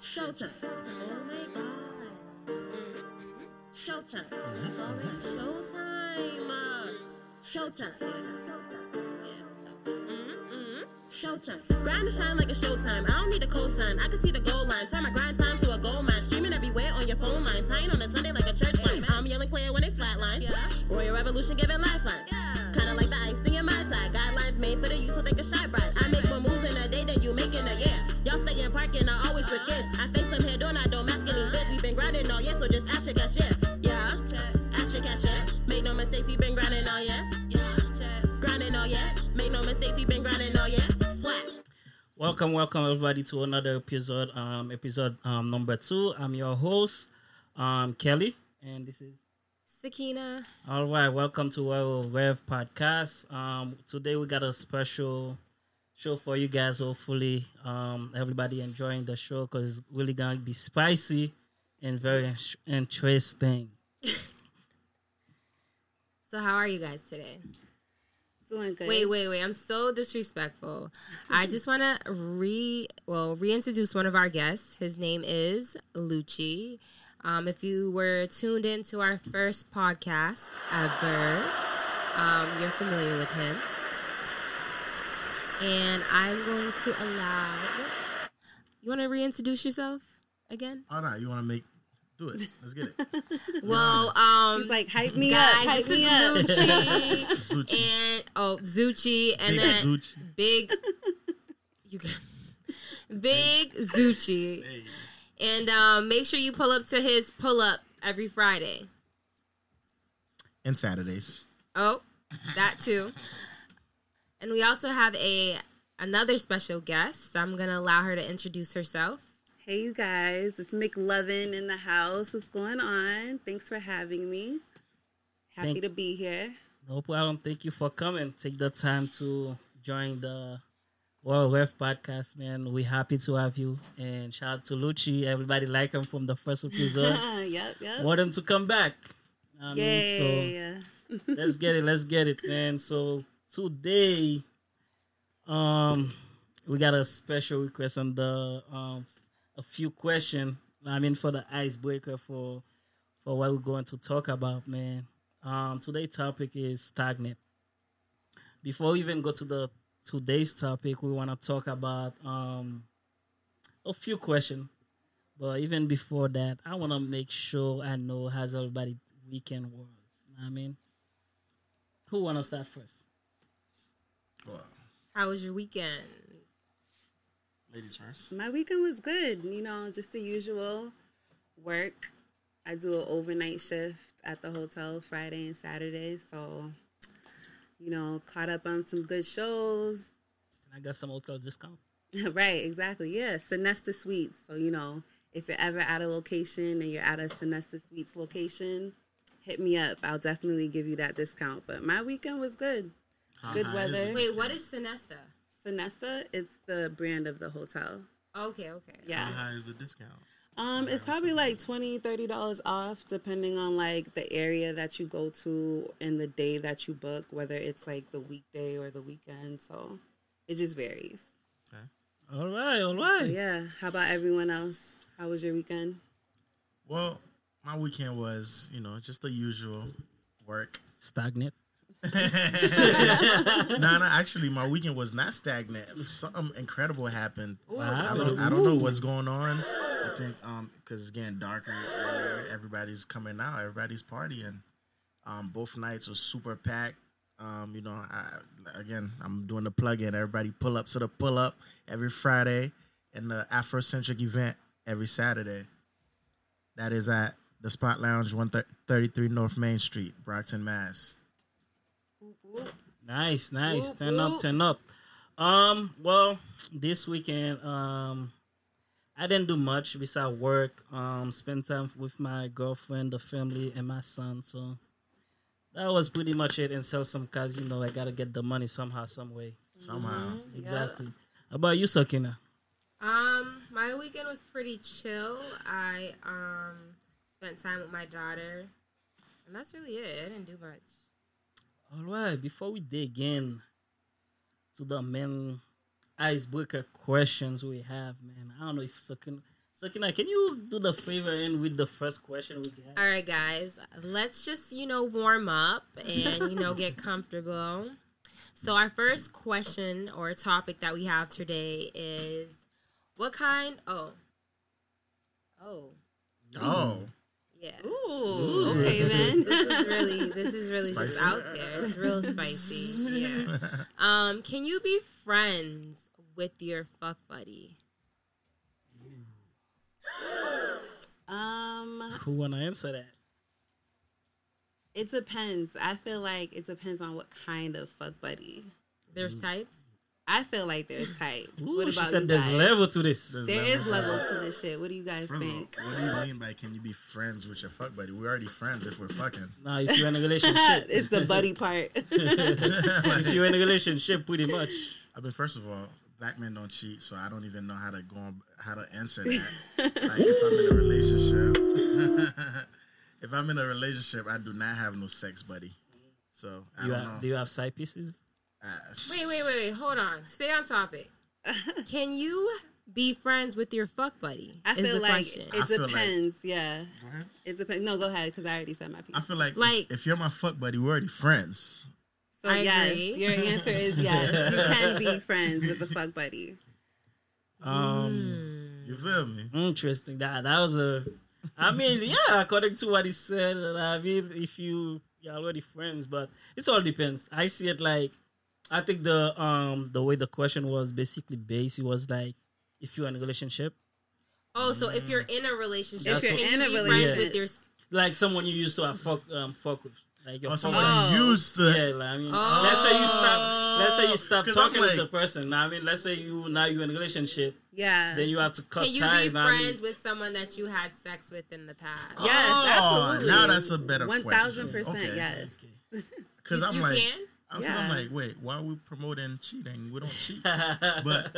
Showtime. Oh my god. Showtime. It's already showtime. Showtime. Showtime. Grind and shine like a showtime. I don't need a cosign. I can see the goal line. Turn my grind time to a gold mine. Streaming everywhere on your phone line. Tying on a Sunday like a church line. I'm yelling clear when they flatline. Royal Revolution giving lifelines. Kinda like the icing in my tie. Guidelines made for the youth so they can shine bright. I make more moves in a day than you make in a year. Y'all stay in parking, I always switch gears. I face some head on, I don't mask any fears. We been grinding all year, so just ask your cashier. Yeah, ask your cashier. Make no mistakes, we been grinding all year. Grinding all year. Make no mistakes, we been grinding all year. Swag. Welcome, welcome everybody to another episode, um, episode um number two. I'm your host, um Kelly, and this is Sakina. all right. Welcome to our Rev podcast. Um, today we got a special show for you guys. Hopefully, um, everybody enjoying the show because it's really gonna be spicy and very interesting. So how are you guys today? Doing good. Wait, wait, wait. I'm so disrespectful. I just want to re well reintroduce one of our guests. His name is Lucci. Um, if you were tuned in to our first podcast ever, um, you're familiar with him. And I'm going to allow. You want to reintroduce yourself again? Oh no, you want to make do it. Let's get it. Well, um, He's like, hype me guys, up, hype this is me up. Lucci Zucci. and oh Zucci and Big then Zucci. big you can big Zucci. Hey, And um, make sure you pull up to his pull up every Friday. and Saturdays. Oh, that too. And we also have a another special guest. So I'm gonna allow her to introduce herself. Hey, you guys. It's McLovin in the house. What's going on? Thanks for having me. Happy Thank- to be here. No problem. Thank you for coming. Take the time to join the World Rev podcast, man. We're happy to have you. And shout out to Lucci. Everybody like him from the first episode. yep, yep. Want him to come back. I mean, so let's get it. Let's get it, man. So today, um, we got a special request on the um a few question. I mean, for the icebreaker for for what we're going to talk about, man. Um, today's topic is stagnant. Before we even go to the today's topic, we want to talk about um a few questions. But even before that, I want to make sure I know how's everybody weekend was. I mean, who want to start first? Well, How was your weekend? ladies first. My weekend was good. You know, just the usual work. I do an overnight shift at the hotel Friday and Saturday. So, you know, caught up on some good shows. And I got some hotel discount. right, exactly. Yeah, Sonesta Suites. So, you know, if you're ever at a location and you're at a Sonesta Suites location, hit me up. I'll definitely give you that discount. But my weekend was good. Good high is weather. Wait, what is Sonesta? Sonesta, it's the brand of the hotel. Okay, okay. Yeah. How high is the discount? Um, it's probably like 20 dollars off, depending on like the area that you go to and the day that you book, whether it's like the weekday or the weekend. So it just varies. Okay. All right, all But yeah. How about everyone else? How was your weekend? Well, my weekend was, you know, just the usual work. Stagnant. no, no, actually, my weekend was not stagnant. Something incredible happened. I don't, I don't know what's going on. I think um because it's getting darker. Everybody's coming out. Everybody's partying. Um, both nights was super packed. Um, you know, I, again, I'm doing the plug in. Everybody pull up to the pull up every Friday, and the Afrocentric event every Saturday. That is at the Spot Lounge, one thirty three North Main Street, Brockton, Mass. Nice, nice. Whoop, turn up, whoop. turn up. Um, well, this weekend, um, I didn't do much besides work. Um, spend time with my girlfriend, the family, and my son. So that was pretty much it. And sell some cars. You know, I gotta get the money somehow, some way. Somehow, Exactly. How about you, Sakina? Um, my weekend was pretty chill. I um spent time with my daughter, and that's really it. I didn't do much. All right. Before we dig in to the main icebreaker questions we have, man, I don't know if Sakina, So, Kina, can you do the favor and with the first question we got? All right, guys, let's just, you know, warm up and, you know, get comfortable. So, our first question or topic that we have today is what kind? Oh. Oh. Oh, Yeah. Ooh, okay then. This is this is really just out there. It's real spicy. Yeah. Um, can you be friends with your fuck buddy? um, Who wanna answer that? it depends. I feel like it depends on what kind of fuck buddy. There's types. I feel like there's types. Ooh, what she about said you there's level to this. There's There is levels. levels to this shit. What do you guys First of all, think? what do you mean by can you be friends with your fuck buddy? We're already friends if we're fucking. Now, if you're in a relationship, it's the buddy part. if you're in a relationship, pretty much. I mean, first of all, black men don't cheat, so I don't even know how to go on, how to answer that. like, if I'm in a relationship, if I'm in a relationship, I do not have no sex buddy. So I You don't have, know. do you have side pieces? Wait, wait, wait, wait. Hold on. Stay on topic. Can you be friends with your fuck buddy? I is feel the like question. it I feel like- depends. yeah, it depends. No, go ahead because I already said my piece. I feel like, Like- if, if you're my fuck buddy, we're already friends. So I yes, agree. your answer is yes. You can be friends with a fuck buddy. Um, You feel me? interesting. That that was a. I mean, yeah, according to what he said, I mean, if you you're already friends, but it all depends. I see it like, I think the um the way the question was basically based, it was like, if you're in a relationship, oh, so if you're in a relationship, If you're in a be friends relationship- with your like someone you used to have fuck um fuck with, like your Or someone buddy. Oh. used to. Yeah, like, I mean, let's say you stop. Let's say you stop I'm talking with like- the person. Now, I mean, let's say you now you're in a relationship, Yeah. then you have to cut Can you ties. be now, I mean, friends with someone that you had sex with in the past? yes, Oh, absolutely. now that's a better One question. thousand percent Okay. yes. Because You, I'm you like, can. I'm, Yeah. I'm like, wait, why are we promoting cheating? We don't cheat. but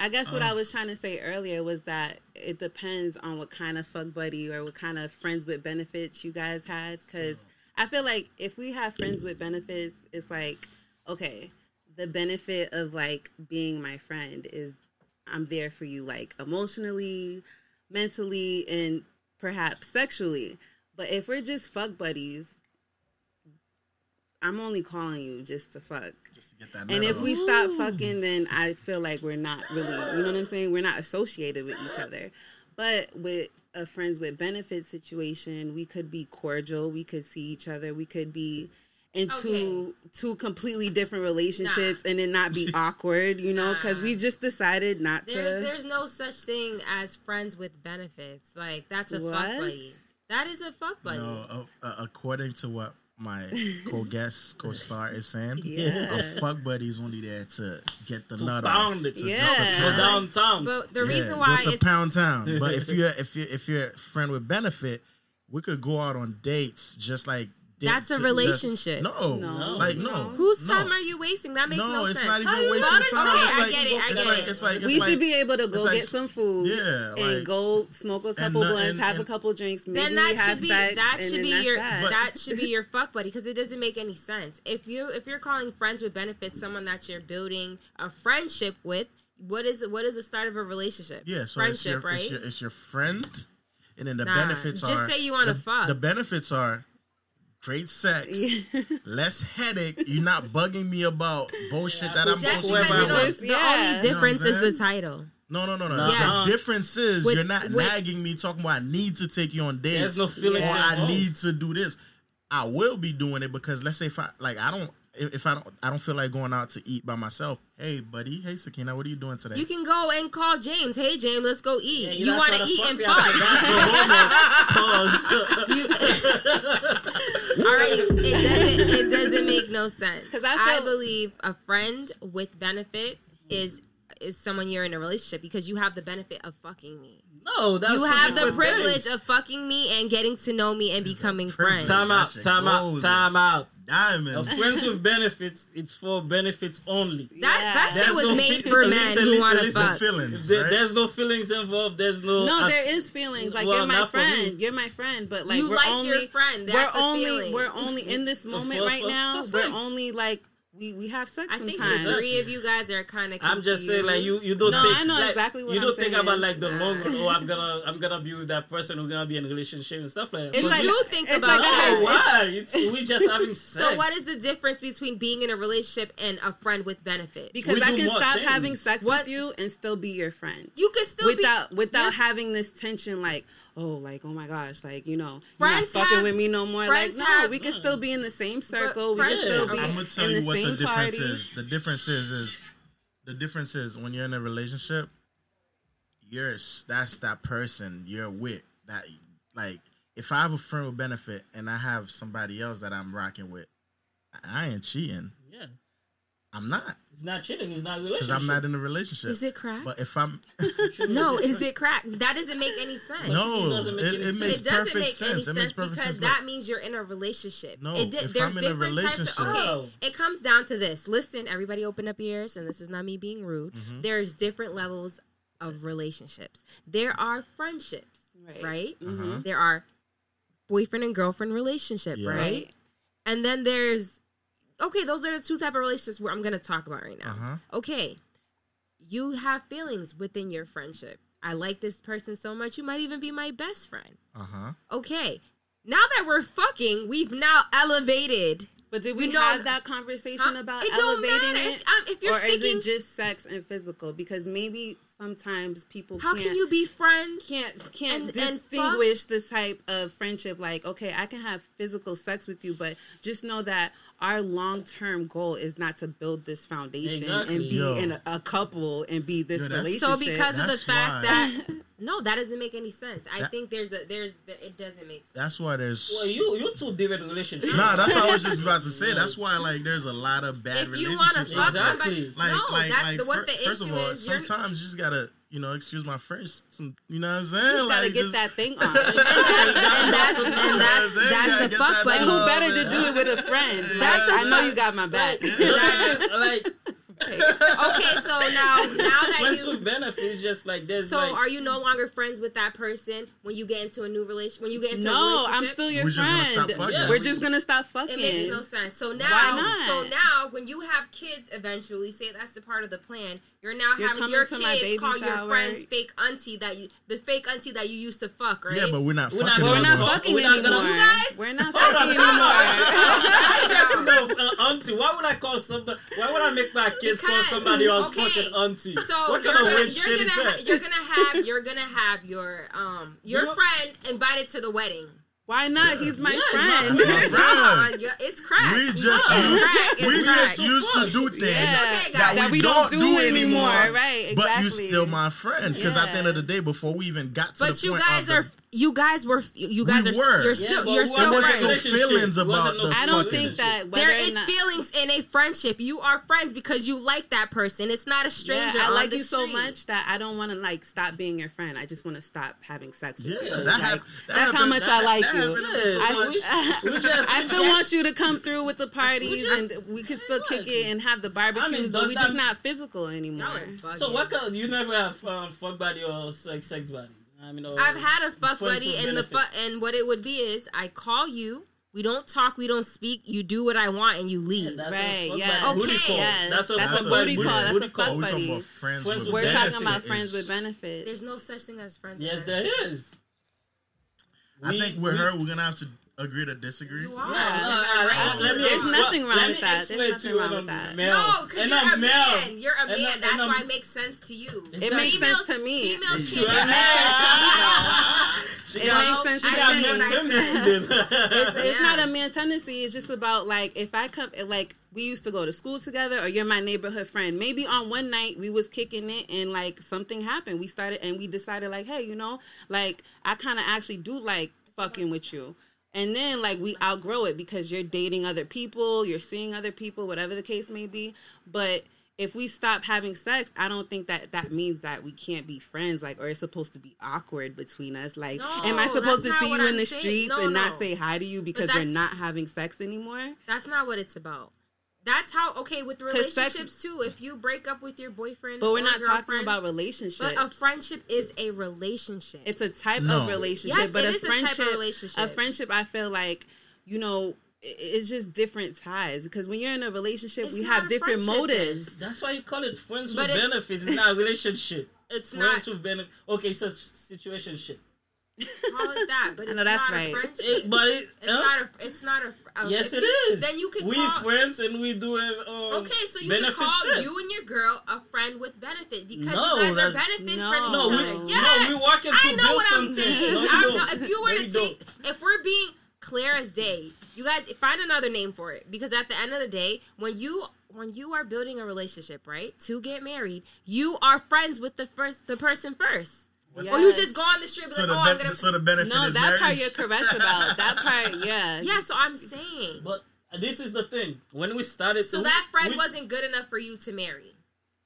I guess Um, what I was trying to say earlier was that it depends on what kind of fuck buddy or what kind of friends with benefits you guys had. Because I feel like if we have friends with benefits, it's like, okay, the benefit of like being my friend is I'm there for you, like emotionally, mentally, and perhaps sexually. But if we're just fuck buddies, I'm only calling you just to fuck. just to get that And if we stop fucking, then I feel like we're not really, you know what I'm saying? We're not associated with each other. But with a friends with benefits situation, we could be cordial. We could see each other. We could be in two two completely different relationships and then not be awkward, you know, because we just decided not There's to. there's no such thing as friends with benefits. Like that's a fuck buddy. That is a fuck buddy. No, uh, uh, according to what my co-guest, co-star is saying, Yeah. a fuck buddy is only there to get the to nut pound off. it, To Yeah. just to go downtown. But the Yeah, reason why to it's Pound Town. But if you're if you if you're a friend with benefit, we could go out on dates just like That's a relationship. No, No. like no. No. whose no. time are you wasting? That makes no, No, it's sense. not even wasting time. Okay, It's I get it. I it's get like- it. it's like- it's we like- should be able to go like- get some food Yeah, and go smoke a couple no- blunts, and- have a couple drinks, maybe then that have should be sex, that and should then be your that. that should be your fuck buddy because it doesn't make any sense. If you if you're calling friends with benefits someone that you're building a friendship with, what is what is the start of a relationship? Yeah, so friendship, it's your, right? it's your it's your friend, and then the Nah, benefits just are just say you wanna fuck. The benefits are great sex, less headache. You're not bugging me about bullshit that I'm Just supposed because to you don't, the yeah. only You know difference is the title. No, no, no, no. Nah. The difference is With- you're not with- nagging me talking about I need to take you on dates. There's no feeling or I involved. need to do this. I will be doing it because let's say if I like I don't if if I don't I don't feel like going out to eat by myself. Hey buddy, hey Sakina, what are you doing today? You can go and call James. Hey James, let's go eat. Yeah, you want to eat fuck and fuck? after that. Go home and pause. All right, it doesn't. It doesn't make no sense. 'Cause I I, believe a friend with benefit is is someone you're in a relationship because you have the benefit of fucking me. No, that's you have the privilege thing. of fucking me and getting to know me and becoming friends. Time out, time out, time out. Diamond. A friends with benefits, it's for benefits only. That that Yeah. shit was no made fe- for listen, men who want to fuck. feelings. There- right? There's no feelings involved. There's no. No, I- there is feelings. Like Well, you're my not for me. friend. You're my friend, but like You we're like only, your friend. That's we're a only feeling. we're only in this moment for- right for- now. for we're only like we we have sex I think the three of you guys are kind of. I'm just saying, like you, you don't No, think. I know like, exactly what you I'm don't think saying. about like the Nah. long. Oh, I'm gonna, I'm gonna be with that person. We're gonna be in a relationship and stuff like that. It's But like- You think it's about like that. oh, why? It's, we just having sex. So what is the difference between being in a relationship and a friend with benefit? because We I can stop things. having sex What- with you and still be your friend. you could still without be without having this tension like oh like oh my gosh like you know Friends you're not fucking have- with me no more like no have- we can still be in the same circle we can still be Okay. I'm gonna tell in you the what the same difference party is. The difference is is the difference is when you're in a relationship, you're that's that person you're with. That like if I have a friend with benefit and I have somebody else that I'm rocking with, I ain't cheating. Yeah, I'm not it's not cheating. It's not a because. I'm not in a relationship. Is it crack? But if I'm no, is it crack? That doesn't make any sense. no, It doesn't make it, any it sense. makes it doesn't make sense. any It sense because sense. that means you're in a relationship. No, it di- if there's I'm in a different types of relationship- okay. No. It comes down to this. Listen, everybody, open up your ears, and this is not me being rude. Mm-hmm. There's different levels of relationships. There are friendships, Right. right? Uh-huh. There are boyfriend and girlfriend relationship, Yeah. right? right And then there's okay, those are the two type of relationships where I'm gonna talk about right now. Uh-huh. Okay, you have feelings within your friendship. I like this person so much, you might even be my best friend. Uh huh. Okay, now that we're fucking, we've now elevated. but did we You know- have that conversation Huh? about It don't elevating matter. it If- um, if you're or sticking- is it just sex and physical because maybe sometimes people How can't can you be friends? can't can't And- and distinguish this type of friendship like okay i can have physical sex with you but just know that our long-term goal is not to build this foundation Exactly. and be Yo. in a, a couple and be this Yo, relationship So because of the fact why- that no, that doesn't make any sense. I That- think there's a there's the, it doesn't make sense. That's why there's. Well, you you two different relationships. Nah, that's what I was just about to say. That's why like there's a lot of bad If you want to relationships. fuck. Exactly. somebody, Like, no, like, that's like, the what fir- the first issue of all, is. You're, sometimes you just gotta, you know, excuse my French. Some, you know what I'm saying? you gotta like, get just, that thing on and that's and that's, You know what I'm saying? that's Gotta a fuck buddy. who better to do it with a friend That's i know you got my back like Okay, so now now that friends you with benefits, just like there's so like are you no longer friends with that person when you get into a new relation when you get into a no relationship? i'm still your We're just gonna stop fucking. Yeah. we're just gonna stop fucking It makes no sense. So now, not? so now, when you have kids, eventually, say that's the part of the plan. You're now You're having your kids baby call your friends fake auntie that you, the fake auntie that you used to fuck, right? Yeah, but we're not We're fucking. not we're not We're fucking not gonna- anymore. You guys- We're not Hold on, fucking time out. anymore. no, uh, auntie. Why would I call somebody? Why would I make my kids call somebody else okay, fucking auntie? So what you're kind of gonna, weird you're shit gonna, is ha- that? you're gonna have, you're gonna have your, um, your You know- friend invited to the wedding. Why not? He's my Yeah, he's my friend. friend. It's crack. We just No, used, crack. We crack. just used to do things Yeah, okay, that, guys. we, don't, do, anymore. Right, Exactly. But you exactly. still my friend because at the end of the day, before we even got to But the you guys of are, the, you guys were, you guys We are, were. you're Yeah, still, but you're we still wasn't wasn't no feelings about no the I don't fucking think that There whether or is not- feelings in a friendship. You are friends because you like that person. It's not a stranger. Yeah, I like the you so much that I don't want to like stop being your friend. I just want to stop having sex with Yeah, you. that Like, hap- that that's how much that- I like that you. happened to me Yeah, so I, much. we just, I still just- want you to come through with the parties just- and we can still kick it and have the barbecues, but we that- just not physical anymore. Y'all are bugging. So what kind? You never have um, fuck buddy or sex sex buddy? I mean, or I've had a fuck buddy, with and the benefits. fu- and what it would be is I call you. We don't talk. We don't speak. You do what I want, and you leave. That's Right, a fuck yeah. buddy. Booty Okay, call. yeah, That's a that's fuck a buddy. booty call, that's Booty a fuck Oh, we talking buddy. about friends, Friends with with We're benefit talking about friends with benefits. There's no such thing as friends. Yes, with there is. I think with we- her, we're gonna have to agree to disagree. You are. Yeah, because no, I'm right. let me- There's nothing wrong let with that. There's nothing wrong with that. male. No, because you're I'm a male. man. You're a man. I'm- That's and why it makes sense to you. It makes Females- sense to me. Females It's can't true. make. She It got- makes sense She to got me. men tendency then. it's, it's Yeah. not a man tendency. It's just about like if I come like we used to go to school together, or you're my neighborhood friend. Maybe on one night we was kicking it and like something happened. We started and we decided like, hey, you know, like I kind of actually do like fucking with you. And then like we outgrow it because you're dating other people, you're seeing other people, whatever the case may be. But if we stop having sex, I don't think that that means that we can't be friends, like, or it's supposed to be awkward between us. Like, am I supposed to see you in I'm the saying. streets No, and no. not say hi to you because we're not having sex anymore? That's not what it's about. That's how okay with relationships too. If you break up with your boyfriend, But we're or not talking about relationships. But a friendship is a relationship. it's a type No. of relationship. Yes, but it a is a type of friendship, relationship. a friendship, I feel like, you know, it's just different ties because when you're in a relationship, It's we have different friendship then. motives. That's why you call it friends But with it's- benefits. It's not a relationship. It's friends not with benefits. Okay, so situation shit. call it that, but I it's know that's not right. a friendship. It, but it, It's huh? not a. It's not a. a Yes, if it you- is. Then you can we call. friends and we doing um. Okay, so you can call shit. you and your girl a friend with benefit because No, you guys are that's- benefit No. from each No, we, other. No, Yes. no, we walking to I know build what I'm something. saying. No, you I don't. know if you were to you take, if we're being clear as day, you guys find another name for it because at the end of the day, when you when you are building a relationship, right, to get married, you are friends with the first the person first. Or you just go on the street and So like, the, oh, I'm gonna. so the benefit No, is that part you're correct about. That part, yeah. yeah, so I'm saying. But this is the thing. When we started, So we- that friend we, wasn't good enough for you to marry,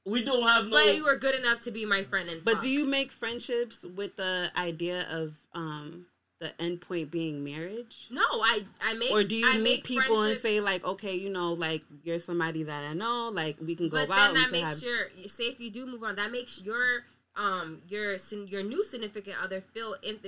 We don't have no. but you were good enough to be my friend and. But fuck. do you make friendships with the idea of um the end point being marriage? No, I I make. Or do you I meet make people and say like, okay, you know, like you're somebody that I know, like we can go But out. then that makes have- your say if you do move on, that makes your um your your new significant other feel in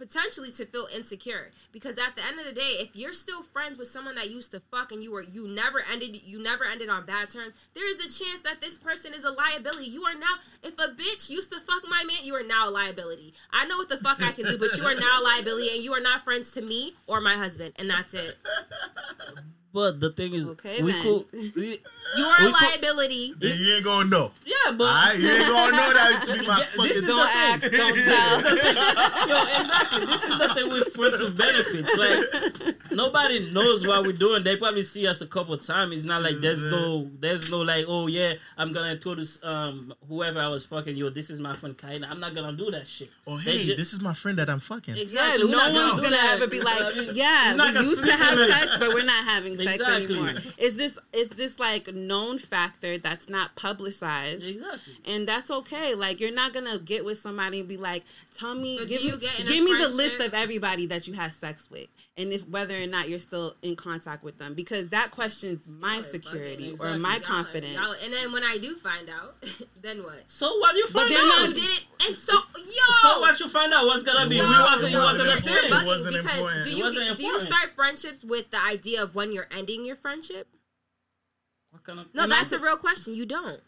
potentially to feel insecure. Because at the end of the day if you're still friends with someone that used to fuck and you were you never ended you never ended on bad terms there is a chance that this person is a liability. You are now if a bitch used to fuck my man you are now a liability. I know what the fuck i can do but you are now a liability and you are not friends to me or my husband and that's it But the thing is, Okay, we then. could. We, you are We a liability Then you ain't gonna know. yeah, but Alright, you ain't gonna know that used to be my Yeah, fucking. this is Don't ask, don't tell. Yo, exactly. This is the thing with friends with benefits. Like nobody knows what we're doing. They probably see us a couple times. It's not like there's no, there's no like, oh yeah, I'm gonna tell this um whoever I was fucking. Yo, this is my friend Kaina. I'm not gonna do that shit. oh hey, ju- this is my friend that I'm fucking. Exactly. We're no not one's do gonna ever be like, I mean, yeah, not we used to have sex, but we're not having sex Exactly. anymore. Is this is this like known factor that's not publicized? Exactly. And that's okay. Like you're not gonna get with somebody and be like, "Tell me, But give me, get in a give me the list of everybody that you had sex with, and if whether or not you're still in contact with them, because that questions my Y'all security fucking- or my Y'all confidence." y'all- and then when I do find out, then what? So what you find they're out? not- You did it, and so yo. So what you find out? What's gonna be? It we wasn't- wasn't. It wasn't no, a no, You're It wasn't because important. do It you wasn't do you start friendships with the idea of when you're ending your friendship? What kind of? No, that's that's a real question. You don't.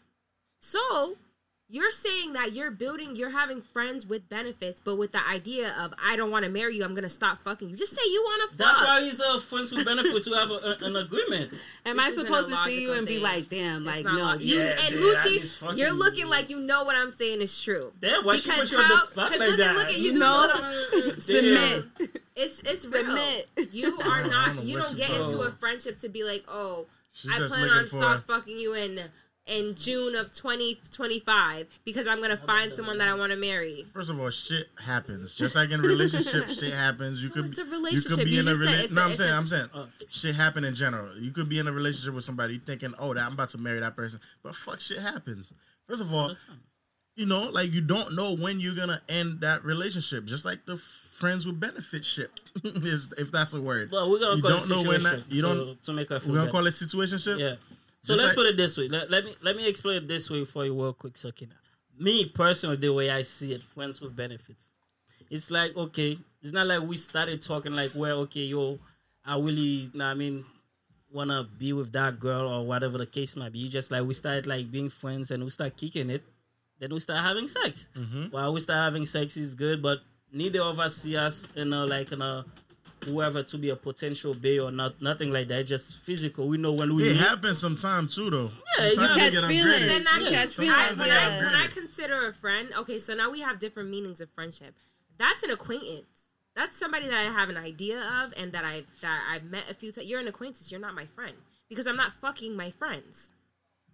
So you're saying that you're building, you're having friends with benefits, but with the idea of I don't want to marry you, I'm gonna stop fucking you. Just say you want to fuck. That's why he's a friends with benefits to have a, a- an agreement. Am This I supposed to see you logical and be like, "Damn, It's like no"? lo- you, yeah, and dude, Lucci, you're looking like you know what I'm saying is true. Damn, why she put you on the spot Because like look that? at look at you, You do know? little- Submit. It's it's real. Submit. You are don't You don't get into a friendship to be like, oh, I plan on stop fucking you in in June of 2025 because I'm gonna find someone that I want to marry. First of all, shit happens. Just like in relationships, shit happens. You So could it's a You could be You in a just said relationship. it's No, a- I'm saying, a- I'm saying, Uh. shit happen in general. You could be in a relationship with somebody thinking, oh, that I'm about to marry that person, but fuck, shit happens. First of all, you know, like you don't know when you're gonna end that relationship. Just like the friends with benefit shit, is if that's a word. Well, we're gonna you call don't it know when situation. that. You so, don't. to make her feel We're gonna better. call it situationship. Yeah. So Just let's like- put it this way. Let, let me let me explain it this way for you real quick, Sakina. Me personally, the way I see it, friends with benefits. It's like okay, it's not like we started talking like, well, okay, yo, I really, nah, I mean, wanna be with that girl or whatever the case might be. You just like we started like being friends and we start kicking it, then we start having sex. Mm-hmm. While we start having sex is good, but neither of us see us in a like in a whoever to be a potential bay or not nothing like that. Just physical. We know when we It meet. happens sometimes too, though. Yeah, you Sometimes they catch get feelings. upgraded. Then I You can- catch I, feelings. when, yeah. I, when I consider a friend, okay, so now we have different meanings of friendship. That's an acquaintance. That's somebody that I have an idea of and that I that I've met a few times. You're an acquaintance. You're not my friend because I'm not fucking my friends.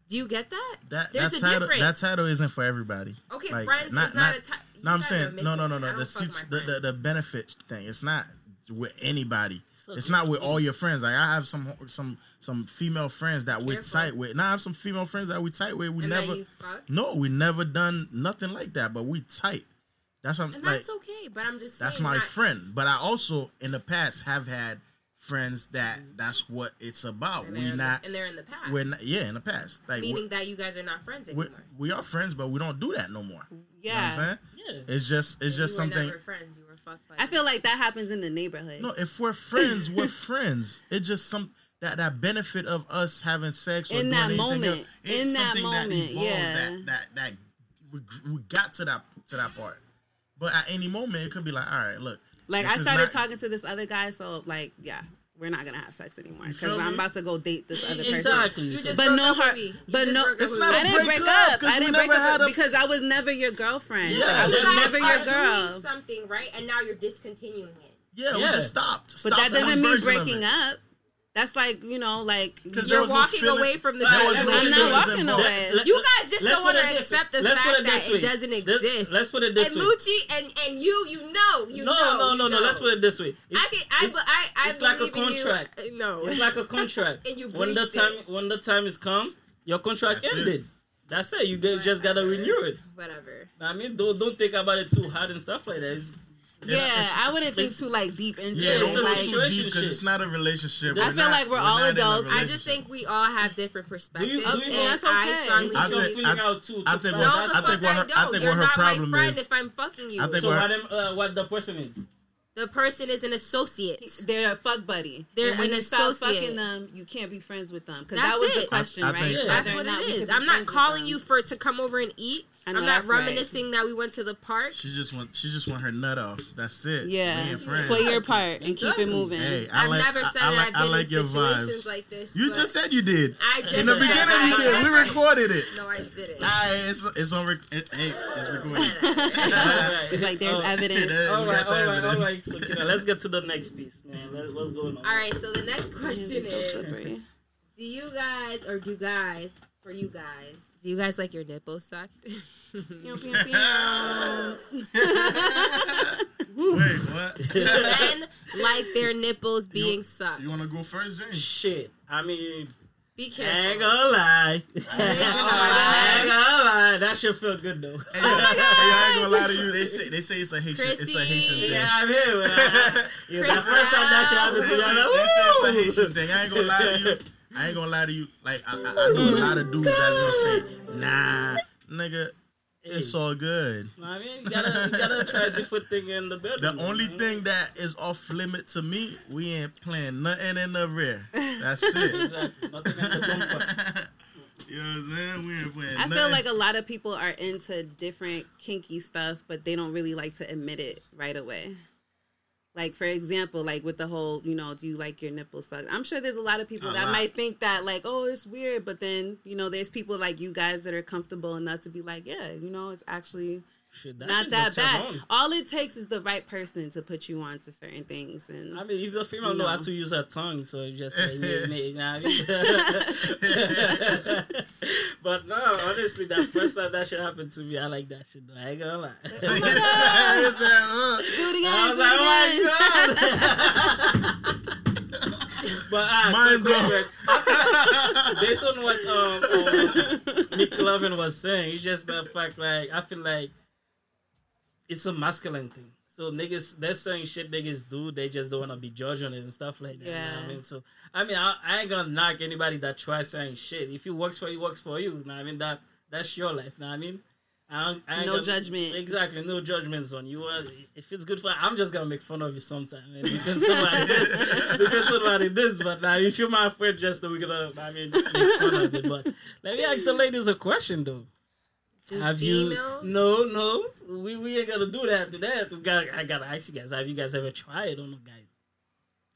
Do you get that? That There's that a title difference. that title isn't for everybody. Okay, Like, friends is not a title. No, I'm saying no, no, no, missing no. The, fuck seats- my the, the the benefit thing. It's not with anybody. So It's not with all your friends. Like I have some some some female friends that we Careful. tight with. Now I have some female friends that we tight with. We And never no, we never done nothing like that. But we tight. That's what I'm and like. that's okay. But I'm just saying That's my that- friend. But I also in the past have had friends that that's what it's about. And We they're, in not the, and they're in the past. we're not, yeah in the past. Like meaning that you guys are not friends we anymore. we are friends, but we don't do that no more. You know what I'm Yeah. saying? Yeah. It's just it's just you something. never friends. You were fuck I feel like that happens in the neighborhood. No, if we're friends, we're friends. It's just some that that benefit of us having sex or In doing that anything moment. else, it's In that something moment, evolves yeah. That that that we, we got to that to that part. But at any moment, it could be like, all right, look. Like I started not- talking to this other guy, so like, yeah, we're not gonna have sex anymore because feel I'm about to go date this other person. Exactly. You just But broke no, up her, with me. You but no, broke up It's not me. a I didn't break break up, up. 'cause I didn't break up a- because I was never your girlfriend. Yeah, I you was You never your girl. doing something right, and now you're discontinuing it. Yeah, we just stopped. But that doesn't mean breaking up. That's like you know, like You're there was no walking feeling- away from the there was no I'm not walking involved. away. Let- You guys just don't want to accept the Let's fact it that this it doesn't Let- exist. Let's put it this and way. Moochie and and you, you know, you no, know, no, you no, no. Let's put it this way. It's, I can, I, it's, I, I it's like a believe in you. contract. Uh, No, It's like a contract. And you when the time it. when the time is come, your contract That's it. ended. That's it. You get, just gotta renew it. whatever. I mean, don't don't think about it too hard and stuff like that. It's, Yeah, it's- I wouldn't think too like deep into Yeah, it. it's a like, situation because it's not a relationship. I We're feel not- like we're all not in a adults. I just think we all have different perspectives, do you- and that's I okay. strongly I it's your think- believe. feeling out too. I to think find what- No, out- the I fuck think what I her- don't. I think You're what her not problem my friend is- if I'm fucking you. I think so what- what, them, uh, what the person is. the person is an associate. they're a fuck buddy. They're and when an you stop associate. fucking them, you can't be friends with them. Because that was it. the question, I- I right? Yeah. That's what not it we could is. be I'm not calling you for to come over and eat. I know I'm not that's right. reminiscing that we went to the park. She just want she just want her nut off. That's it. Yeah, play your part and keep it moving. Hey, I I've like, never I- said I, that like, I've I been like in your situations vibes. like this. You just said you did. I just in the said beginning I you did. We recorded it. No, I didn't. Ah, it's it's on. Rec- it, hey, it's recorded. It's like there's Oh. evidence. Yeah, All we right, got all the right, all right. evidence. So, Kina, let's get to the next piece, man. Let, what's going on? All right, so the next question is: slippery. Do you guys, or do guys, for you guys, do you guys like your nipples sucked? Pew, pew, pew. Wait, what? do men like their nipples being sucked? You want to go first, James? Shit. I mean, Be I ain't careful. gonna lie. Oh oh I ain't gonna lie. That should feel good though. Hey, yo, oh hey, I ain't gonna lie to you. They say they say it's a Haitian. It's a Haitian thing. yeah, I'm here. But I, uh, yeah, the Chris first time that shit happened to me, I'm like, They say it's a Haitian thing. I ain't gonna lie to you. I ain't gonna lie to you. Like I, I, I know a lot of dudes that's gonna say, "Nah, nigga, it's all good." I mean, you gotta, you gotta try different thing in the bedroom. The only man. thing that is off limit to me, we ain't playing nothing in the rear. That's it. Exactly. Nothing in the bumper. you know what I'm saying? We ain't playing. I nothing. feel like a lot of people are into different kinky stuff, but they don't really like to admit it right away. Like for example, like with the whole, you know, do you like your nipples sucked? I'm sure there's a lot of people A that lot. might think that like, oh, it's weird, but then you know, there's people like you guys that are comfortable enough to be like, yeah, you know, it's actually Shit, that not that bad. on. All it takes is the right person to put you on to certain things, and I mean, if the female know how to use her tongue, so it's just like, meh, meh, you know I mean? but no, honestly, that first time that shit happened to me, I like that shit. Though. I ain't gonna lie. He said, uh, do it again. I was like, again. oh my god. but ah, Mind quick, quick, blown. quick. I feel- based on what um, um McLovin was saying, it's just the fact like I feel like it's a masculine thing. So niggas, they're saying shit niggas do. They just don't want to be judged on it and stuff like that. You know what I Yeah. mean, so I mean, I, I ain't gonna knock anybody that tries saying shit. If it works for you, works for you. you know I mean, that that's your life. You know I mean. I I ain't No gonna- judgment. Exactly, no judgments on you. If it's good for, I'm just gonna make fun of you sometime. And depends on what it is. depends on what it is. But uh, if you're my friend, just we're gonna, I mean, make fun of it. But let me ask the ladies a question though. Have females? you? No, no. We we ain't gonna do that. Do that. We got. I gotta ask you guys. Have you guys ever tried on the guys?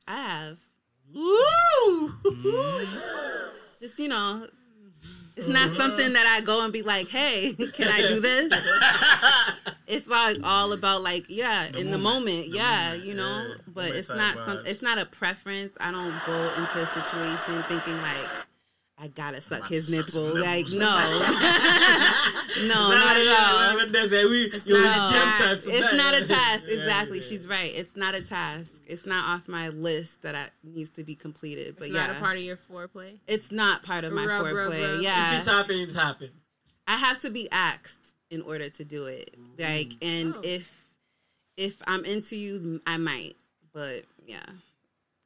I have Woo! just you know. It's not something that I go and be like, "Hey, can I do this?" it's like all about like, yeah, in the moment, The yeah, moment, you know. yeah. But Moment it's not some. vibes. It's not a preference. I don't go into a situation thinking like, I gotta suck his to suck some nipple. Like, nipples. no, no, not at all. When they say we, you not a ten task. It's not a task. Exactly. yeah. She's right. It's not a task. It's not off my list that I, needs to be completed. But It's yeah, not a part of your foreplay. it's not part of my Rub, rub, foreplay. rub. Yeah, If it's happening, it's happening. I have to be asked in order to do it. Like, mm. and Oh. if if I'm into you, I might. But yeah,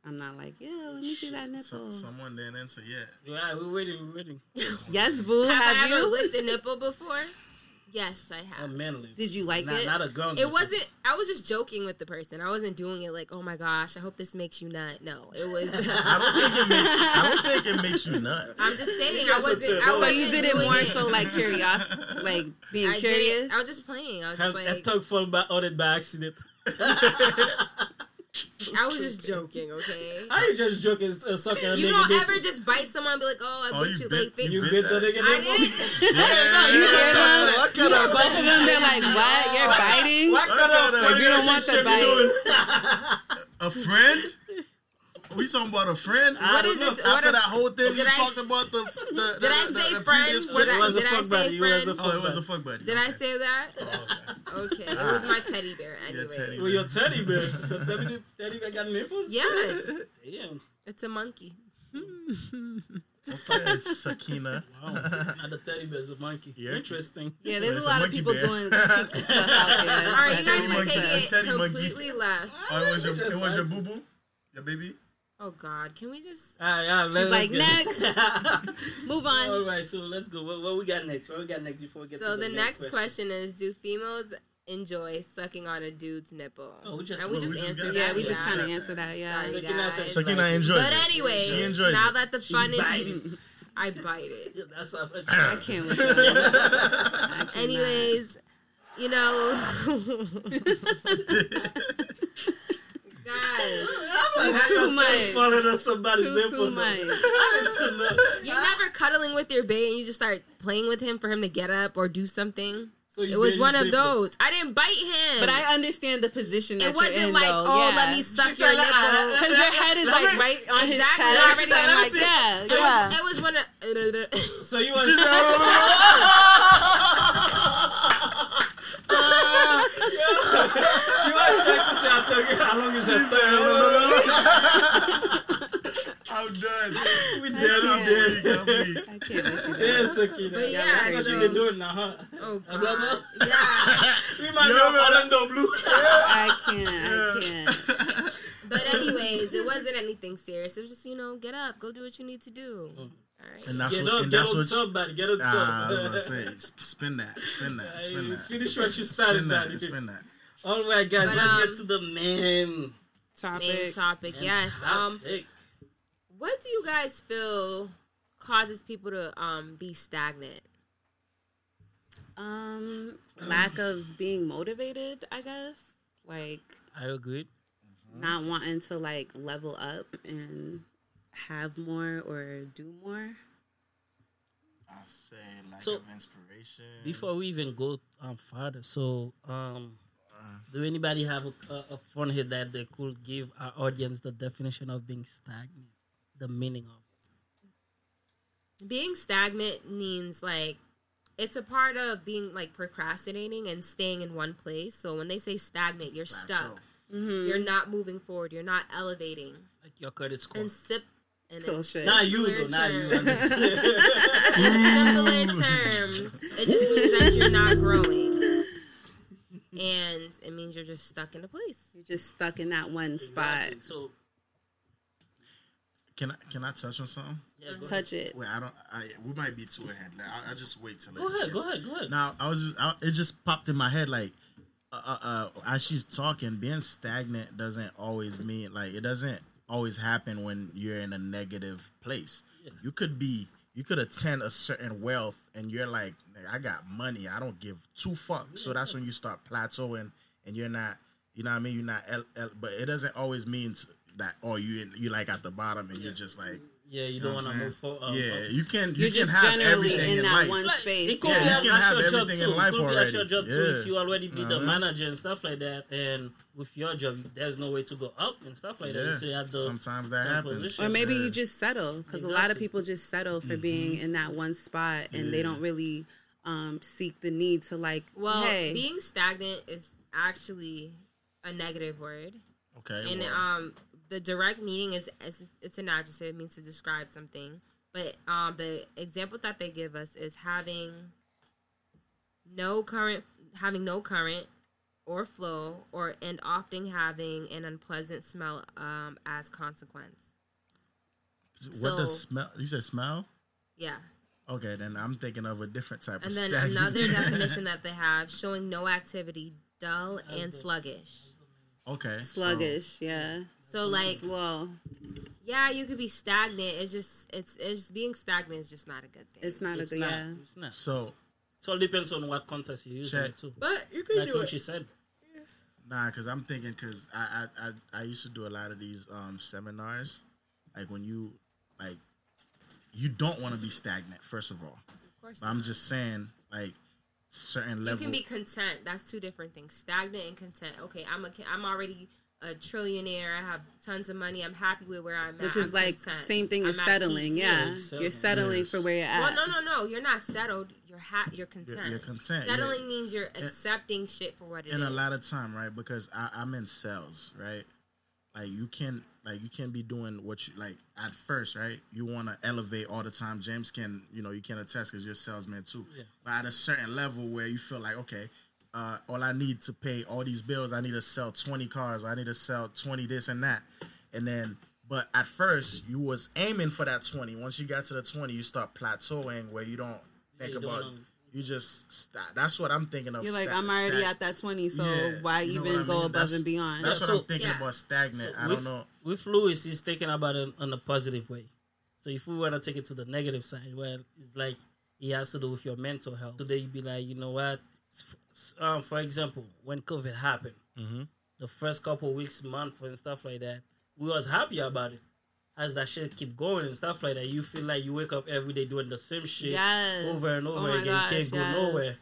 I'm not like, yeah, let me see that so, nipple. someone didn't answer yet. Yeah, we're waiting, we're waiting. yes, boo. Have, Have, I ever you? licked a nipple before? Yes, I Uh, have. manly. Did you like not, it? Not a girl. It nipple. wasn't. I was just joking with the person. I wasn't doing it like, oh my gosh, I hope this makes you nut. No, it was. I don't think it makes. I don't think it makes you nut. I'm just saying. I wasn't. I So So wasn't you did it more it. so like curious, like being I curious. I was just playing. I was Has just that like, tongue fall by, on it by accident? I was just joking. Okay. How you just joking, uh, sucking a You nigga don't dick? ever just bite someone and be like, oh, I Oh, bit you you. bit- Like, they, You bit bit the nigga I nipple? didn't. Yeah, what kind of Both of them, they're like, "What? You're biting?" What kind of Like, you don't want shit the you a friend? We talking about a friend? What is don't this? know. What After a- that whole thing, you Did I- talked about the the. Did I the, say the, the friend? previous Did? I- It was a did fuck say buddy. It was a friend? fuck Oh, it was a fuck buddy. Did I say that? Oh, okay, it was my teddy bear. Your Anyway, teddy With your teddy bear. The teddy, teddy bear got nipples? yes, Damn. it's a monkey. Okay, Sakina. Wow. Now the teddy bear's a monkey. Yeah. Interesting. Yeah, there's It's a a lot of people bear. doing kinky stuff out there. All right, you guys what are makes taking it Teddy monkey. completely left. Oh, it was your, Just it was your like- boo boo? Your baby? Oh God, can we just? All right, all right, She's like, next, move on. All right, so let's go. What, what we got next? What we got next before we get So to the, So the next question is: Do females enjoy sucking on a dude's nipple? Oh, we just- and we well, just we just answered got that. Yeah, we just kind of answered that. Yeah. Sorry, Sakina guys. said- Sakina enjoys But anyway, She enjoys now it. that the fun bite is, it. I bite it. That's how much I can't with that. I cannot. Anyways, you know, guys, too much. Falling on somebody's Too, nipple. too much. You're never cuddling with your bae and you just start playing with him for him to get up or do something. So It was one of those. I didn't bite him. But I understand the position that it wasn't you're in, like, though. oh, yeah. let me suck She your said, "Ah, nipple. Because your head is Let like right on his Exactly, chest. Already- and let me like, see. yeah, It was, it was one of. So you was. She said, "Oh, I thought, how long is that? I'm done. We dead, we can't. dead. I'm weak. I can't let you Yeah, down. Sakina. But yeah, that's what so- you been doing now, huh? Oh god. blah. Yeah. Remind me Yo, of man. Orlando Blue. I can't. I can't. But anyways, it wasn't anything serious. It was just you know, get up, go do what you need to do. All right. And that's Get what. up, And get that's on top, buddy. Get on top. Ah, I was gonna say, spin that, spin that, spin that. Finish what you started, Spin buddy. spin that. All right, guys, But, let's um, get to the main topic. Main Topic. topic, yes. Um, what do you guys feel causes people to um be stagnant? Um, lack of being motivated, I guess. Like I agree. not wanting to like level up and have more or do more. I'll say lack So, of inspiration. Before we even go um, further, so um, Uh-uh. do anybody have a, a, a fun hit that they could give our audience the definition of being stagnant, the meaning of it? Being stagnant means like it's a part of being like procrastinating and staying in one place. So when they say stagnant, you're stuck. Mm-hmm. You're not moving forward. You're not elevating. Like your credit score. And sip and Cool in. Not you, simpler though. Not you. terms- understand? in simpler terms, it just means that you're not growing. And it means you're just stuck in a place. You're just stuck in that one spot. So, Can I can I touch on something? yeah, go ahead. Touch it. Wait, I don't. I we might be too ahead. Like, I, I just wait till. Go ahead. gets- Go ahead. Go ahead. Now I was just, I, it just popped in my head like uh, uh, uh, as she's talking, being stagnant doesn't always mean like it doesn't always happen when you're in a negative place. Yeah. You could be you could attend a certain wealth and you're like "Nigga, I got money, I don't give two fucks. So that's when you start plateauing and you're not you know what I mean you're not el- el- but it doesn't always mean that oh you you like at the bottom and you're just like Yeah, you you don't know want what to I'm move saying? forward. yeah, you can you You're can just have generally everything in in, that life. one Like, space. it could Yeah, be you can at have your job everything too. in life it could be at your already. job too. Yeah. If you already be the Uh-huh. manager and stuff like that, and with your job, there's no way to go up and stuff like that. You Yeah. say at the Sometimes that happens. position. Or maybe Yeah. you just settle because a lot of people just settle for being in that one spot and they don't really um, seek the need to like. Well, hey, being stagnant is actually a negative word. Okay. And well. um, the direct meaning is, is it's an adjective, it means to describe something. But um, the example that they give us is having no current, having no current or flow, or and often having an unpleasant smell um, as consequence. what does smell? You said smell. Yeah. Okay, then I'm thinking of a different type And of then stagnant. another definition that they have showing no activity, dull and sluggish. okay, so- Sluggish, yeah. So like, Slow. yeah, you could be stagnant. It's just it's it's being stagnant is just not a good thing. It's not It's a good, not. yeah. It's not. So It all depends on what context you use Check. it too. but you can Like what she said. Nah, cause I'm thinking, cause I, I I I used to do a lot of these um seminars, like when you like, you don't want to be stagnant. First of all, Of course, but I'm just saying like certain levels. you can be content. That's two different things. Stagnant and content. Okay, I'm a I'm already a trillionaire. I have tons of money. I'm happy with where I'm at. Which is I'm like content. same thing as I'm at settling, peace. yeah. you're settling. You're settling Yes. for where you're at. Well, no, no, no. You're not settled. You're ha- You're content. you're content, Settling yeah. means you're accepting shit for what it is. and a lot of time, right? Because I, I'm in sales, right? Like you can like you can't be doing what you like at first, right? You want to elevate all the time. James can, you know, you can attest because you're a salesman too. But at a certain level where you feel like, okay, uh, all I need to pay all these bills, I need to sell 20 cars, I need to sell 20 this and that, and then. But at first, you was aiming for that 20. Once you got to the 20, you start plateauing where you don't think you don't, about. um, you just stop. That's what I'm thinking of. You're like, sta- I'm already stack- at that 20, so yeah, why you know even go mean? above That's- and beyond? That's Yeah, what so- I'm thinking Yeah. about stagnant. I with, don't know. With Lewis, he's thinking about it in a positive way. So if we want to take it to the negative side, well, it's like it has to do with your mental health. Today you'd be like, you know what? Um, for example, when COVID happened, Mm-hmm. the first couple weeks, month, and stuff like that, we was happy about it. As that shit keep going and stuff like that, you feel like you wake up every day doing the same shit Yes. over and Oh over my again. gosh, you can't go yes. nowhere.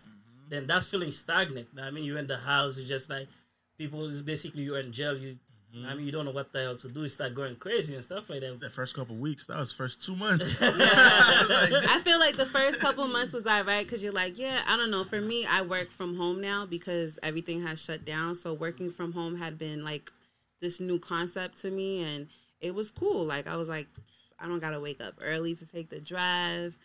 Then that's feeling stagnant. I mean, you're in the house. It's just like people. It's basically you're in jail. You, I mean, you don't know what the hell to do. You start going crazy and stuff like that. The first couple weeks, that was first two months. I feel like the first couple months was all right because you're like, yeah, I don't know. For me, I work from home now because everything has shut down. So working from home had been like this new concept to me, and it was cool. Like I was like, I don't gotta wake up early to take the drive.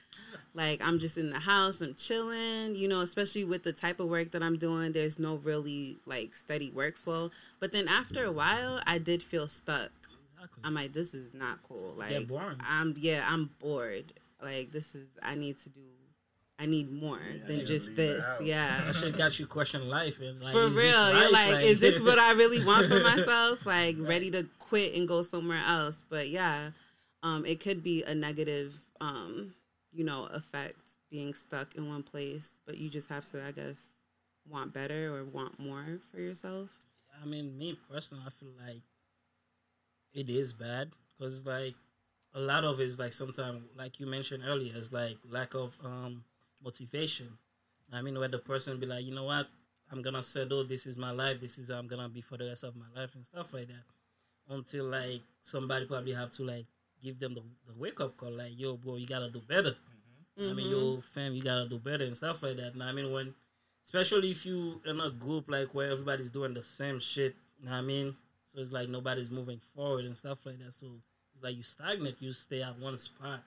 Like I'm just in the house, I'm chilling. You know, especially with the type of work that I'm doing, there's no really like steady workflow. But then after a while, I did feel stuck. Exactly. I'm like, this is not cool. Like. I'm yeah, I'm bored. Like, this is I need to do. I need more than just this. house. Yeah, That shit got you question life and like for real. this You're life? like, is this what I really want for myself? Like, ready to quit and go somewhere else. But yeah, um, it could be a negative, um, you know, effect being stuck in one place. But you just have to, I guess, want better or want more for yourself. I mean, me personally, I feel like it is bad because like a lot of it is like sometimes, like you mentioned earlier, it's like lack of um motivation. I mean, where the person be like, you know what, I'm gonna settle. Oh, this is my life. This is how I'm gonna be for the rest of my life and stuff like that. Until like somebody probably have to like give them the, the wake up call, like, yo, bro, you gotta do better. I mean, yo, mm-hmm. fam, you gotta do better and stuff like that. And I mean, when, especially if you in a group like where everybody's doing the same shit, you know I mean? So it's like nobody's moving forward and stuff like that. So it's like you stagnate, you stay at one spot.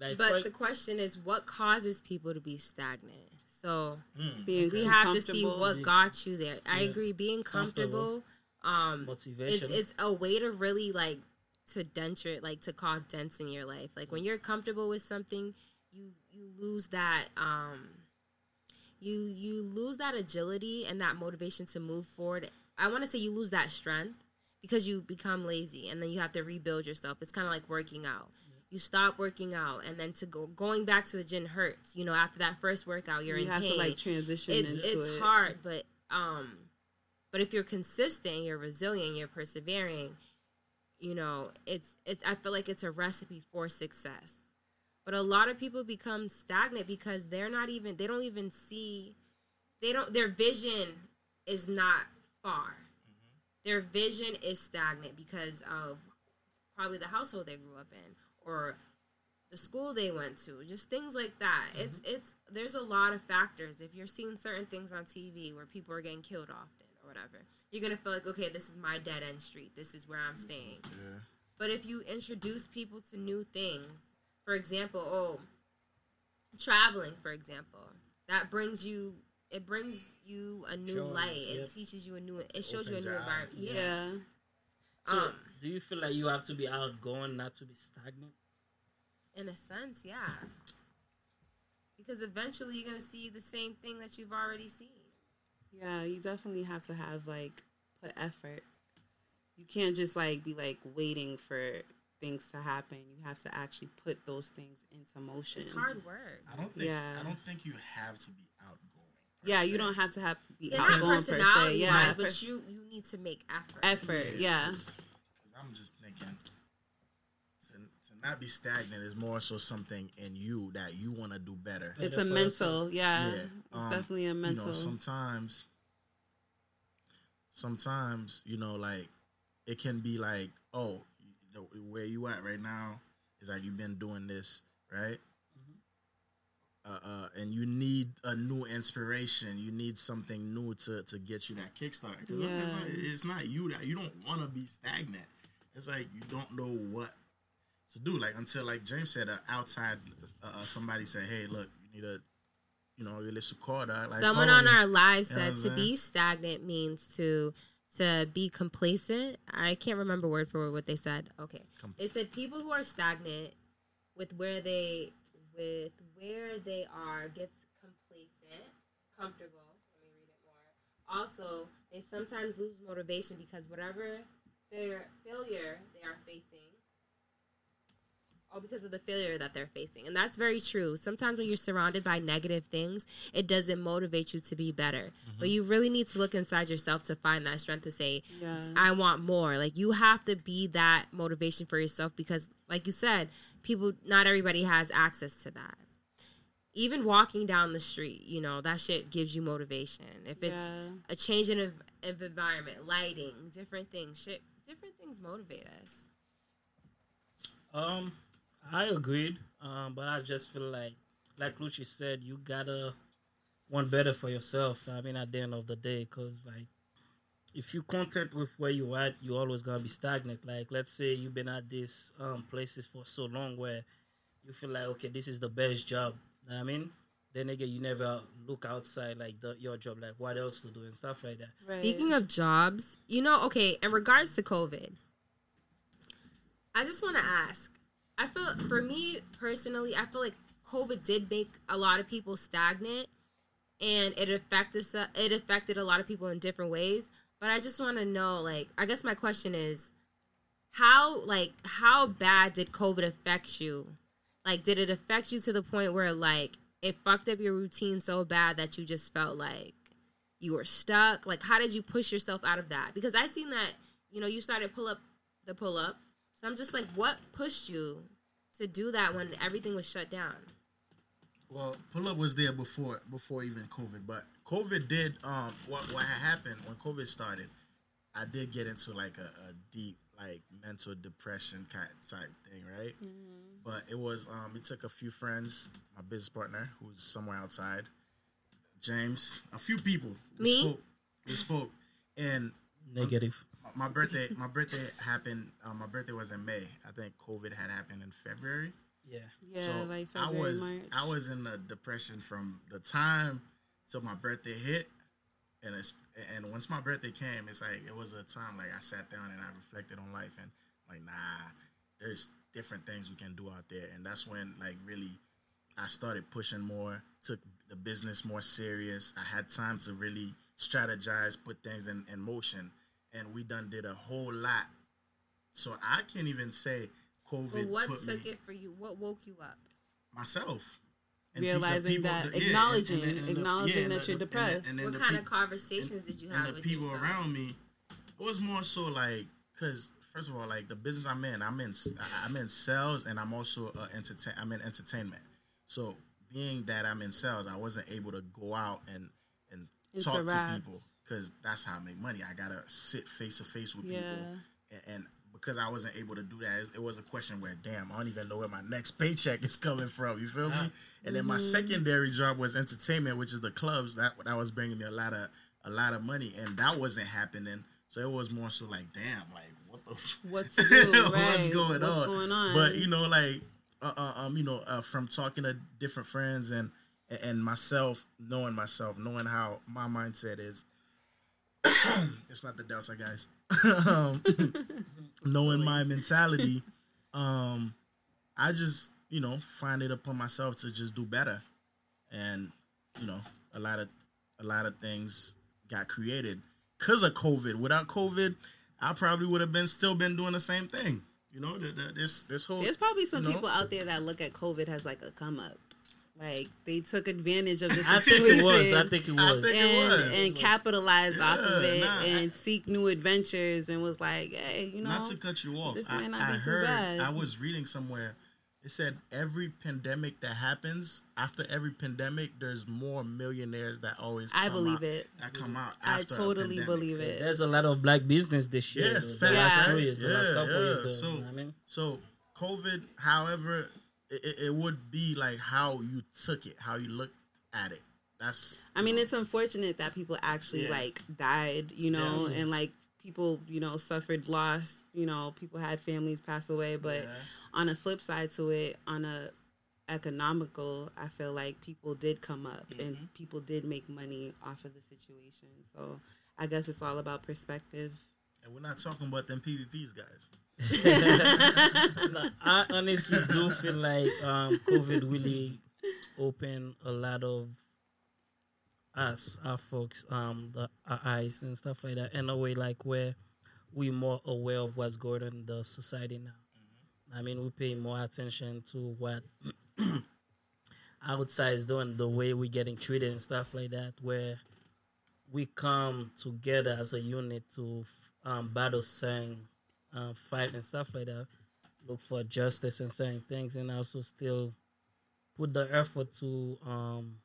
Like, But for- the question is, what causes people to be stagnant? So Being we have to see what got you there. I Yeah. agree. Being Comfortable. comfortable, um, it's motivation. it's a way to really like to dent your like to cause dents in your life. Like when you're comfortable with something, you you lose that um you you lose that agility and that motivation to move forward. I want to say you lose that strength because you become lazy and then you have to rebuild yourself. It's kind of like working out. You stop working out and then to go going back to the gym hurts. You know, after that first workout, you're you in have pain to like transition it's into it's it. hard but um but if you're consistent you're resilient you're persevering you know it's it's i feel like it's a recipe for success. But a lot of people become stagnant because they're not even they don't even see they don't their vision is not far. Their vision is stagnant because of probably the household they grew up in or the school they went to, just things like that. It's it's there's a lot of factors. If you're seeing certain things on TV where people are getting killed often or whatever, you're gonna feel like, okay, this is my dead end street. This is where I'm staying. But if you introduce people to new things, for example, oh, traveling, for example, that brings you. It brings you a new Joy, light. yep. It teaches you a new. It shows Opens you a new environment. Yeah. yeah. so, um, do you feel like you have to be outgoing not to be stagnant? In a sense, yeah. because eventually you're gonna see the same thing that you've already seen. Yeah, you definitely have to have like put effort. You can't just like be like waiting for things to happen. You have to actually put those things into motion. It's hard work. I don't think Yeah. I don't think you have to be outgoing. per Yeah, se. you don't have to have be Yeah, not outgoing per se. Yeah, wise, but you you need to make effort. effort. Yeah, 'Cause I'm just thinking to, to not be stagnant is more so something in you that you want to do better. it's Better a mental. Yeah, Yeah, it's um, definitely a mental. You know, sometimes, sometimes you know, like it can be like, oh, where you at right now is like you've been doing this, right? Uh, uh, and you need a new inspiration. You need something new to, to get you that kickstart. 'Cause Yeah. it's, it's not you that you don't want to be stagnant. It's like you don't know what to do. Like until like James said, uh, outside uh, uh, somebody said, "Hey, look, you need a, you know, you listen quarter." Like Someone on our live You know said to be stagnant means to to be complacent. I can't remember word for word what they said. Okay, Com- they said people who are stagnant with where they with where they are gets complacent, comfortable. Let me read it more. Also, they sometimes lose motivation because whatever failure failure they are facing all because of the failure that they're facing. And that's very true. Sometimes when you're surrounded by negative things, it doesn't motivate you to be better. Mm-hmm. But you really need to look inside yourself to find that strength to say, Yeah. I want more. Like you have to be that motivation for yourself because like you said, people not everybody has access to that. Even walking down the street, you know, that shit gives you motivation. If it's Yeah. a change in of, of environment, lighting, different things, shit, different things motivate us. Um, I agreed. Um, but I just feel like, like Lucci said, you gotta want better for yourself. I mean, at the end of the day, cause like, if you content with where you at, you always gonna be stagnant. Like, let's say you've been at these um places for so long where you feel like, okay, this is the best job. I mean, then again, you never look outside like the, your job, like what else to do and stuff like that. Right. Speaking of jobs, you know, okay, in regards to COVID, I just want to ask. I feel, for me personally, I feel like COVID did make a lot of people stagnant, and it affected it affected a lot of people in different ways. But I just want to know, like, I guess my question is, how like how bad did COVID affect you? Like, did it affect you to the point where like it fucked up your routine so bad that you just felt like you were stuck? Like, how did you push yourself out of that? Because I seen that, you know, you started pull up the pull up. So I'm just like, what pushed you to do that when everything was shut down? Well, pull up was there before before even COVID, but COVID did um what what happened when COVID started. I did get into like a, a deep like mental depression kind type thing, right? But it was um it took a few friends, my business partner who's somewhere outside, James, a few people. We Me? spoke. We spoke, and Negative. My birthday my birthday happened. Um, my birthday was in May. I think COVID had happened in February. Yeah. yeah, So like I was March. I was in a depression from the time till my birthday hit, and it's and once my birthday came, it's like it was a time like I sat down and I reflected on life and like nah, there's different things we can do out there, and that's when like really I started pushing more, took the business more serious. I had time to really strategize, put things in, in motion, and we done did a whole lot. So I can't even say COVID But what put took me it for you? What woke you up? myself. And Realizing people- that- the- yeah, acknowledging- and- and- and the- acknowledging and that the- you're and the- depressed. and What the kind of peop- conversations did you have and the with people yourself? around me it was more so like because first of all like the business i'm in i'm in i'm in sales and i'm also uh, entertain i'm in entertainment so being that i'm in sales i wasn't able to go out and and talk to people because that's how i make money i gotta sit face to face with people and, and because I wasn't able to do that, it- was a question where, damn, I don't even know where my next paycheck is coming from. You feel me? And then my secondary job was entertainment, which is the clubs. That that was bringing me a lot of a lot of money, and that wasn't happening. So it was more so like, damn, like what the, f- What to do, what's going What's on? going on? But you know, like, uh, uh, um, you know, uh, from talking to different friends and and myself, knowing myself, knowing how my mindset is. it's not the Delta guys. um, knowing my mentality, um, I just you know find it upon myself to just do better, and you know a lot of a lot of things got created because of COVID. Without COVID, I probably would have been still been doing the same thing. You know, the, the, this this whole There's probably some you know? people out there that look at COVID as like a come up. Like they took advantage of the I think it was. I think it I was. think- it and, was. and capitalized off of it nah, I- and seek new adventures and was like, hey, you know, Not to cut you off, this I, might not I be too heard bad. I was reading somewhere. It said every pandemic that happens after every pandemic, there's more millionaires that always. I believe out- it. That come out. I After a totally pandemic. believe it. There's a lot of black business this year. Yeah, though, the facts, last two years, the last Yeah, couple yeah. years. Though, So- you know I mean, So COVID, however, it, it- would be like how you took it, how you looked at it. That's I mean, it's unfortunate that people actually Yeah. like died, you know, Yeah. and like people, you know, suffered loss. You know, people had families pass away. But Yeah. on a flip side to it, on a economical, I feel like people did come up Mm-hmm. and people did make money off of the situation. So I guess it's all about perspective. and we're not talking about them PPPs guys. Nah, I honestly do feel like um, COVID really opened a lot of us, our folks, um, the, our eyes and stuff like that, in a way like where we're more aware of what's going on in the society now. I mean, we pay more attention to what outside is doing, the way we're getting treated and stuff like that, where we come together as a unit to um, battle certain um, fight and stuff like that, look for justice and certain things, and also still put the effort to um,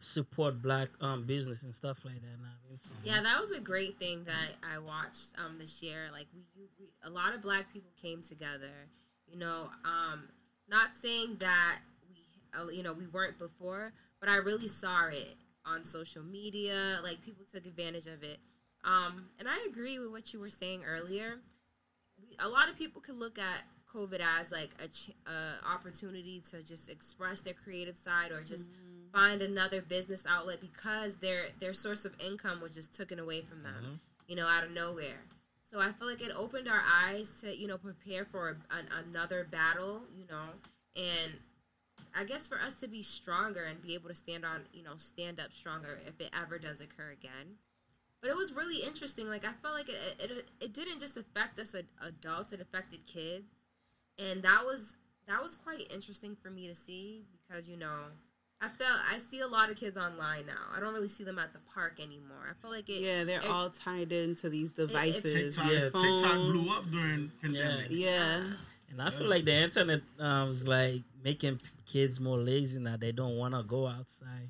support black um, business and stuff like that. I mean, so- Yeah, that was a great thing that I watched um, this year. Like we, we, a lot of black people came together. You know, um, not saying that we, uh, you know, we weren't before, but I really saw it on social media. Like people took advantage of it, um, and I agree with what you were saying earlier. We, a lot of people could look at COVID as like a ch- uh, opportunity to just express their creative side or just find another business outlet because their their source of income was just taken away from them, you know, out of nowhere. So I feel like it opened our eyes to you know prepare for an, another battle, you know, and I guess for us to be stronger and be able to stand on you know stand up stronger if it ever does occur again. But it was really interesting. Like I felt like it it, it didn't just affect us ad- adults; it affected kids, and that was that was quite interesting for me to see because you know I felt I see a lot of kids online now. I don't really see them at the park anymore. I feel like it. Yeah, they're it- all tied into these devices. TikTok, your Yeah, TikTok blew up during pandemic. Yeah. And I feel like the internet um, is like making kids more lazy now. They don't want to go outside.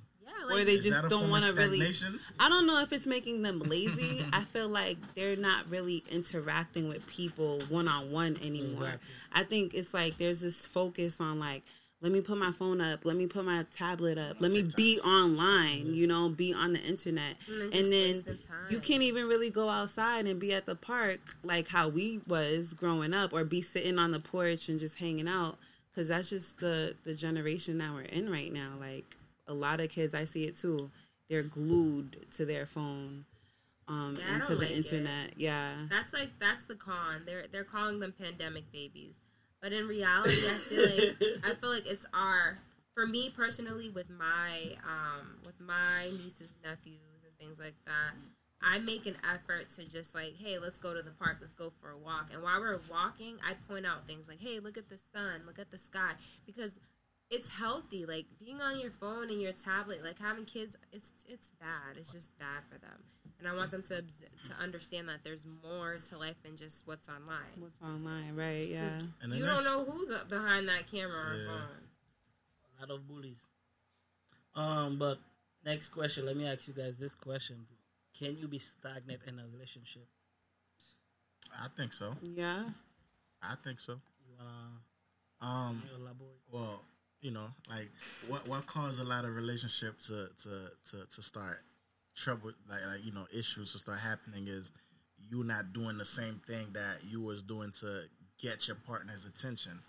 Yeah, Or they just don't want to really. I don't know if it's making them lazy. I feel like they're not really interacting with people one on one anymore. Exactly. I think it's like there's this focus on like, let me put my phone up, let me put my tablet up, let me be online, you know, be on the internet. And then And then you can't even really go outside and be at the park like how we was growing up or be sitting on the porch and just hanging out because that's just the the generation that we're in right now like a lot of kids i see it too they're glued to their phone um Yeah, I and to the like it. internet yeah That's like that's the con. They're they're calling them pandemic babies, but in reality, I feel like I feel like it's our. For me personally, with my um with my nieces and nephews and things like that, I make an effort to just like, hey, let's go to the park, let's go for a walk, and while we're walking, I point out things like, hey, look at the sun, look at the sky, because it's healthy. Like being on your phone and your tablet, like having kids, it's it's bad. It's just bad for them. And I want them to to understand that there's more to life than just what's online. what's online right Yeah. And you don't know who's up behind that camera or Yeah. phone. A lot of bullies. Um, but next question. Let me ask you guys this question: Can you be stagnant in a relationship? I think so. yeah I think so. You wanna Um, elaborate? well, you know, like what what caused a lot of relationship to to to, to start trouble, like like you know, issues to start happening is you not doing the same thing that you was doing to get your partner's attention,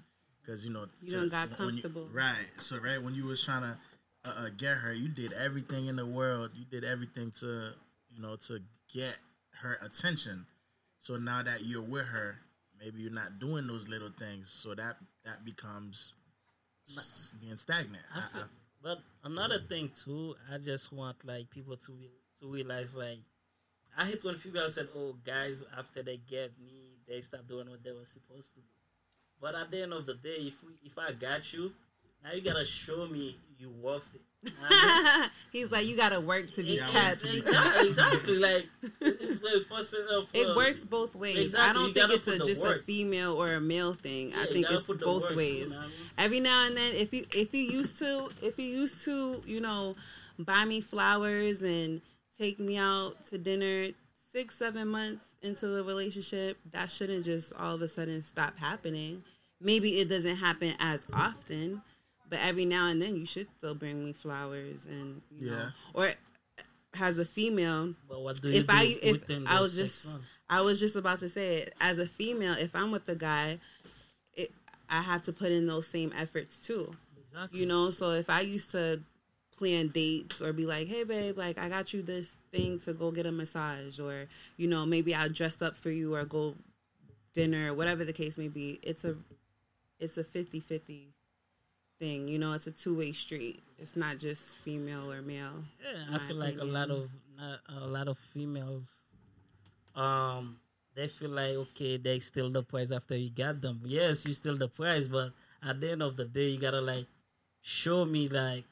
because you know You to- done got when you- comfortable. right? So right when you was trying to uh, uh, get her, you did everything in the world. You did everything to you know to get her attention. So now that you're with her, maybe you're not doing those little things. So that that becomes being stagnant. I I- feel, I- But another thing too, I just want like people to re- to realize like I hate when females said, "Oh, guys, after they get me, they stop doing what they were supposed to do." But at the end of the day, if we, if I got you, now you gotta show me you worth it. You know what I mean? He's like, you gotta work to be Yeah, kept. exactly, exactly. Like it's like first for, It works both ways. Exactly, I don't you think it's a, put the just a female or a male thing. I Yeah, you think it's both work too, ways. you know I mean? Every now and then, if you if you used to if you used to you know buy me flowers and take me out to dinner six seven months into the relationship, that shouldn't just all of a sudden stop happening. Maybe it doesn't happen as often, but every now and then you should still bring me flowers and you know, Yeah. or as a female But what do you if do I if I was just months? I was just about to say it as a female, if I'm with the guy, it, I have to put in those same efforts too. Exactly. You know, so if I used to plan dates or be like, "Hey babe, like I got you this thing to go get a massage," or you know, maybe I'll dress up for you or go dinner, whatever the case may be. It's a it's a 50-50 thing. You know, it's a two way street. It's not just female or male. Yeah, I feel like a lot of not, a lot of females, um, they feel like okay, they steal the prize after you got them. Yes, you steal the prize, but at the end of the day, you gotta like show me like,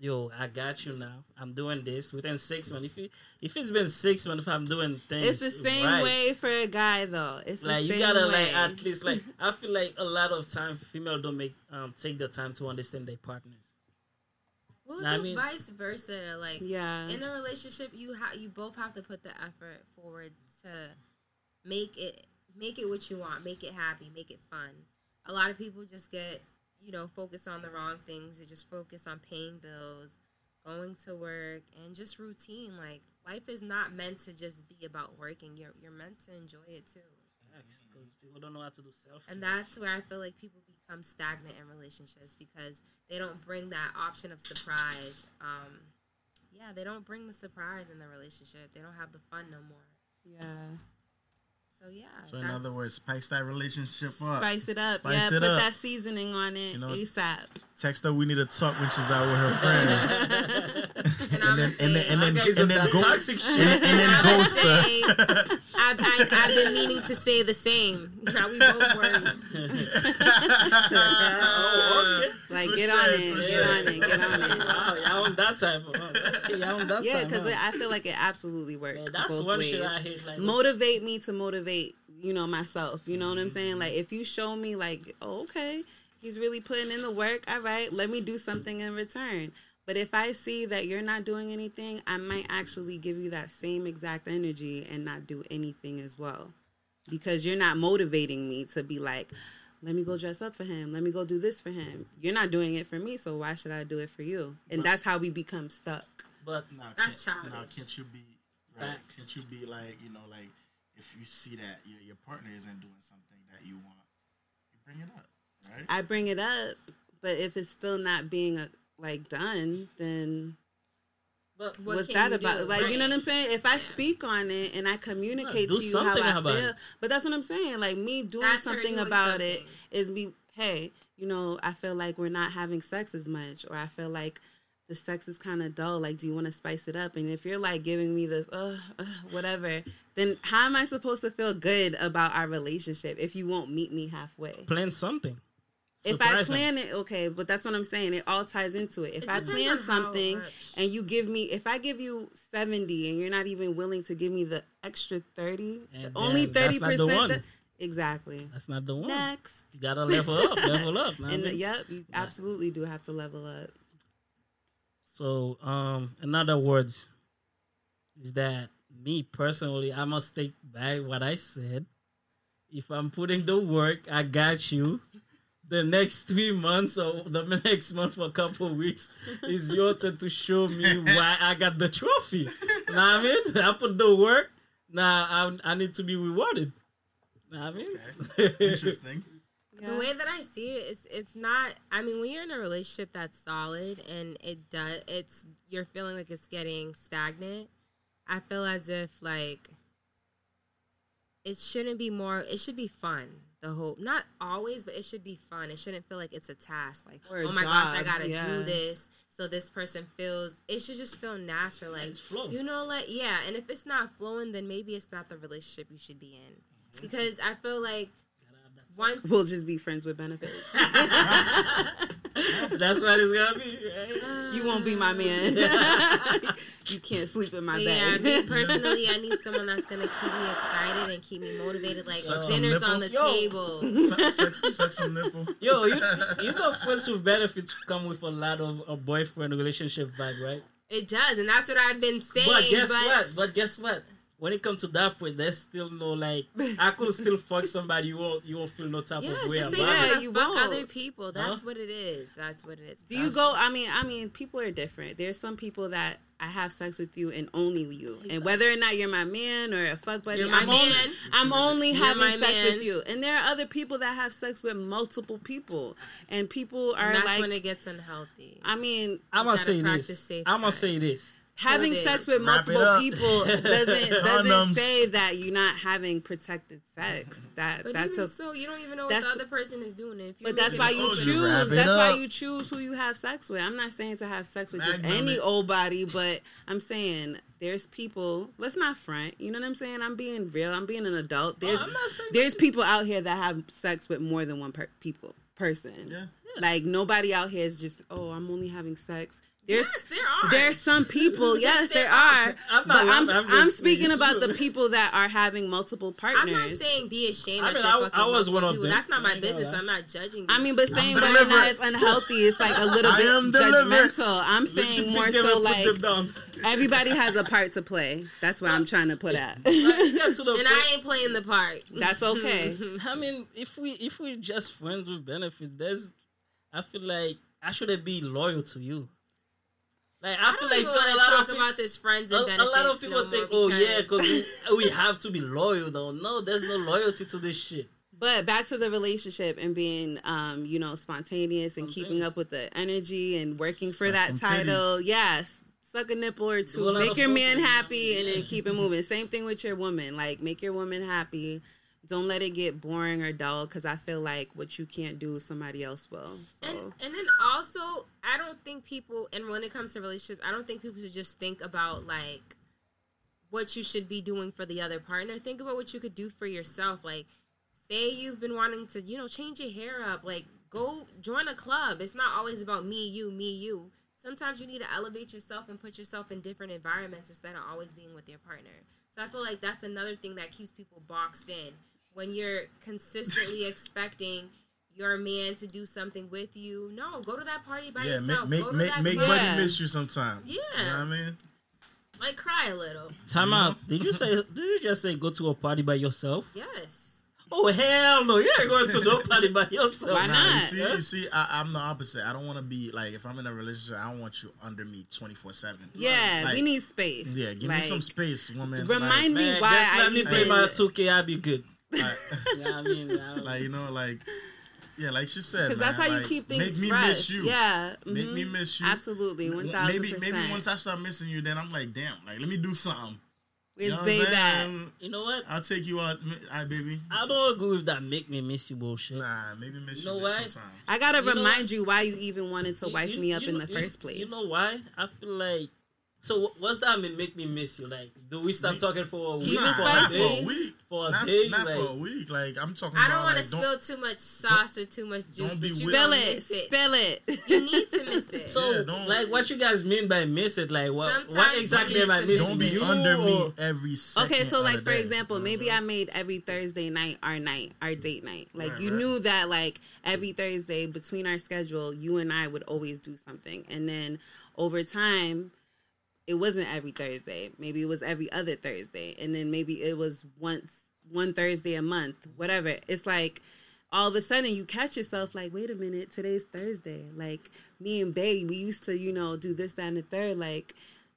yo, I got you now. I'm doing this within six months. If you, if it's been six months, if I'm doing things, It's the same right, way for a guy though. It's Like the you same gotta way. like at least like I feel like a lot of time female don't make um take the time to understand their partners. Well, I mean- vice versa. Like yeah. in a relationship, you have you both have to put the effort forward to make it make it what you want, make it happy, make it fun. A lot of people just get you know focus on the wrong things. They just focus on paying bills, going to work, and just routine. Like life is not meant to just be about working. You're you're meant to enjoy it too. Because people don't know how to do self. And that's where I feel like people become stagnant in relationships because they don't bring that option of surprise. Um, yeah, they don't bring the surprise in the relationship. They don't have the fun no more. yeah. So yeah. So in other words, spice that relationship up. Spice it up. Spice yeah, it put up. that seasoning on it You know, ASAP. Text her. We need to talk when she's out with her friends. and I'm and then and then and then, and then, go, toxic shit. and, and then ghost her. I've, I, I've been meaning to say the same. Now we both worry. oh, okay. Like Touche, get on it, touche. get on it, get on it. Wow, y'all on that type of y'all on that Yeah, because huh? I feel like it absolutely works. Man, that's both one ways. shit I hate. Like, Motivate me to motivate, you know, myself. You know what I'm saying? Like if you show me like, oh, okay, he's really putting in the work, all right, let me do something in return. But if I see that you're not doing anything, I might actually give you that same exact energy and not do anything as well. Because you're not motivating me to be like, let me go dress up for him. Let me go do this for him. You're not doing it for me, so why should I do it for you? And that's how we become stuck. but Now, That's can't, now, can't you be right? Facts. Can't you be like you know like if you see that your your partner isn't doing something that you want, you bring it up, right? I bring it up, but if it's still not being uh like done, then but What what's that about? do? Like you know what I'm saying? If I speak on it and I communicate do to you how I feel, it. but that's what I'm saying. Like me doing That's something doing about it something. is me. Hey, you know, I feel like we're not having sex as much, or I feel like the sex is kind of dull. Like, do you want to spice it up? And if you're like giving me this, uh, uh, whatever, then how am I supposed to feel good about our relationship if you won't meet me halfway? plan something. If I plan it, okay, but that's what I'm saying. It all ties into it. If It I plan something and you give me, if I give you 70 and you're not even willing to give me the extra 30, the only 30%. not the one. that- exactly. That's not the one. Next. You gotta level up, level up. know I And mean? yep, you absolutely do have to level up. So, um, in other words, is that me personally, I must take back what I said. If I'm putting the work, I got you. The next three months or the next month for a couple of weeks is your turn to show me why I got the trophy. know what I mean? I put the work. Now I, I need to be rewarded. Know what I mean? Interesting. The way that I see it is it's not I mean when you're in a relationship that's solid and it does it's you're feeling like it's getting stagnant, I feel as if like it shouldn't be more. It should be fun. The whole, not always, but it should be fun. It shouldn't feel like it's a task. Like, a oh my gosh, I gotta yeah. do this. So this person feels. It should just feel natural. Like It's flow. you know, like yeah. And if it's not flowing, then maybe it's not the relationship you should be in. Because I feel like once We'll just be friends with benefits. That's what it's gonna be. Eh. You won't be my man. you can't sleep in my But yeah, bed. me personally, I need someone that's gonna keep me excited and keep me motivated. Like Suck dinner's on the Yo. table. Suck, suck, suck some nipple. Yo, you you know friends with benefits come with a lot of a boyfriend relationship vibe, right? It does, and that's what I've been saying. But guess but what? But guess what? When it comes to that point, there's still no like I could still fuck somebody you won't you won't feel no type yeah, of way just about Yeah, it. you're gonna you fuck won't. other people. That's Huh? what it is. That's what it is. Do you go? I mean, I mean, people are different. There's some people that I have sex with you and only you, and whether or not you're my man or a fuck buddy, You're my I'm only, man. I'm only You're having sex man. with you. And there are other people that have sex with multiple people, and people are And that's like, when it gets unhealthy. I mean, I'm gonna say this. I'm gonna say this. Having sex with Wrap multiple people doesn't doesn't say that you're not having protected sex. That But that's even a so, you don't even know what the other person is doing. If you're But that's why you told open- you to wrap choose. it That's why you choose who you have sex with. I'm not saying to have sex with just Magnum any it. old body, but I'm saying there's people. Let's not front. You know what I'm saying? I'm being real. I'm being an adult. There's I'm not there's people out here that have sex with more than one per- people person. Yeah. Like nobody out here is just oh I'm only having sex. There's Yes, there are. there's some people, yes, there there are. Oh, I'm not but I'm, laughing, I'm I'm, speaking about the people that are having multiple partners. I'm not saying be ashamed. I mean, you're I- fucking I was one of people. them. That's not my business. lie. I'm not judging. I mean, but saying I'm whether or not it's unhealthy, it's like a little I bit am delivered. judgmental. I'm saying more so like everybody has a part to play. That's what I'm trying to put at. Get to the and. I ain't playing the part. That's okay. I mean, if we if we just friends with benefits, there's I feel like I shouldn't be loyal to you. Like I, I feel don't like a lot talk of people, about this friends a, and a benefits. lot of people no think, more oh yeah, because- because we, we have to be loyal. Though no, there's no loyalty to this shit. But back to the relationship and being, um, you know, spontaneous and keeping Spontaneous. up with the energy and working for Suck that title. titties. Yes. Suck a nipple or two. Make your man fucking. happy and then keep it moving. Same thing with your woman. Like, make your woman happy. Don't let it get boring or dull because I feel like what you can't do, somebody else will. So. And and then also, I don't think people, and when it comes to relationships, I don't think people should just think about like what you should be doing for the other partner. Think about what you could do for yourself. Like, say you've been wanting to, you know, change your hair up. Like, go join a club. It's not always about me, you, me, you. Sometimes you need to elevate yourself and put yourself in different environments instead of always being with your partner. So I feel like that's another thing that keeps people boxed in. When you're consistently expecting your man to do something with you, no, go to that party by Yeah, yourself. make go make to make, that make club. buddy miss you sometime. Yeah. You know what I mean? like cry a little. Time out. Did you say? Did you just say go to a party by yourself? Yes. Oh hell no! You ain't going to no party by yourself. Why Nah, not? you see, you see, I, I'm the opposite. I don't want to be like if I'm in a relationship, I don't want you under me 24 seven. yeah, Like, we need space. Yeah, give me some space, woman. Remind me Man, why just I let me even. play my 2K. I'll be good. Like, like, Yeah, I mean, I like, you know, like yeah, like she said, Because that's how man, you keep things make me fresh. miss you. Yeah, Make me mm-hmm. miss you. Absolutely, one thousand Maybe maybe once I start missing you, then I'm like, damn, like let me do something. You know what I'm at? saying? you know what? I'll take you out, I baby. I don't agree with that. Make me miss you bullshit. Nah, maybe miss You know what? I gotta You remind you why you even wanted to You- wife me up in the first place. You know why? I feel like. So what's that mean? Make me miss you? Like, do we stop Me- talking for a week? Nah, for not a for a day? week. For a not, day, not like- for a week. Like I'm talking. I don't about, want to like, spill too much sauce or too much juice. don't be but you spill it, miss it. spill it. You need to miss it. So, Yeah, don't- like, what you guys mean by miss it? Like, what? what Sometimes exactly you am I need missing? Don't be you under me every second. okay, so like for day. example, mm-hmm. maybe what I made every Thursday night our night, our date night. Like Right, you right. knew that like every Thursday between our schedule, you and I would always do something, and then over time. It wasn't every Thursday. Maybe it was every other Thursday, and then maybe it was once one Thursday a month. Whatever. It's like all of a sudden you catch yourself like, wait a minute, today's Thursday. Like me and Babe, we used to, you know, do this, that, and the third. Like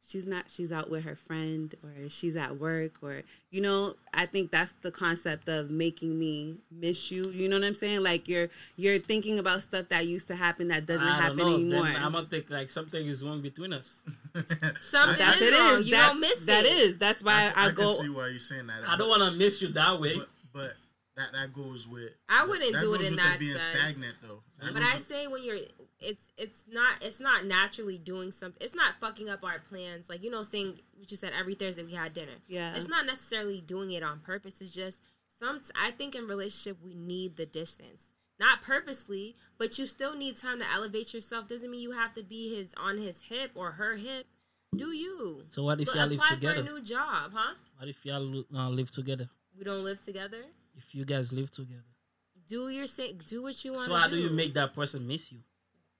she's not, she's out with her friend or she's at work or, you know, I think that's the concept of making me miss you. You know what I'm saying? Like you're, you're thinking about stuff that used to happen that doesn't I don't happen know. anymore. Then I'm gonna think like something is wrong between us. Something That's is it wrong. is. You That's, don't miss That it. is. That's why I, I, go. can see why you're saying that. I don't want to miss you that way. But, but that that goes with. I wouldn't that do it goes in with that the being sense. stagnant though. That But goes I with- say when you're, it's it's not it's not naturally doing something. It's not fucking up our plans. Like you know, saying what you said every Thursday we had dinner. Yeah. it's not necessarily doing it on purpose. It's just some. I think in relationship we need the distance, not purposely, but you still need time to elevate yourself. Doesn't mean you have to be his on his hip or her hip. Do you? So what if But y'all live apply together? for a new job, huh? What if y'all uh, live together? We don't live together. If you guys live together, Do your say. Do what you want. so how do you make that person miss you?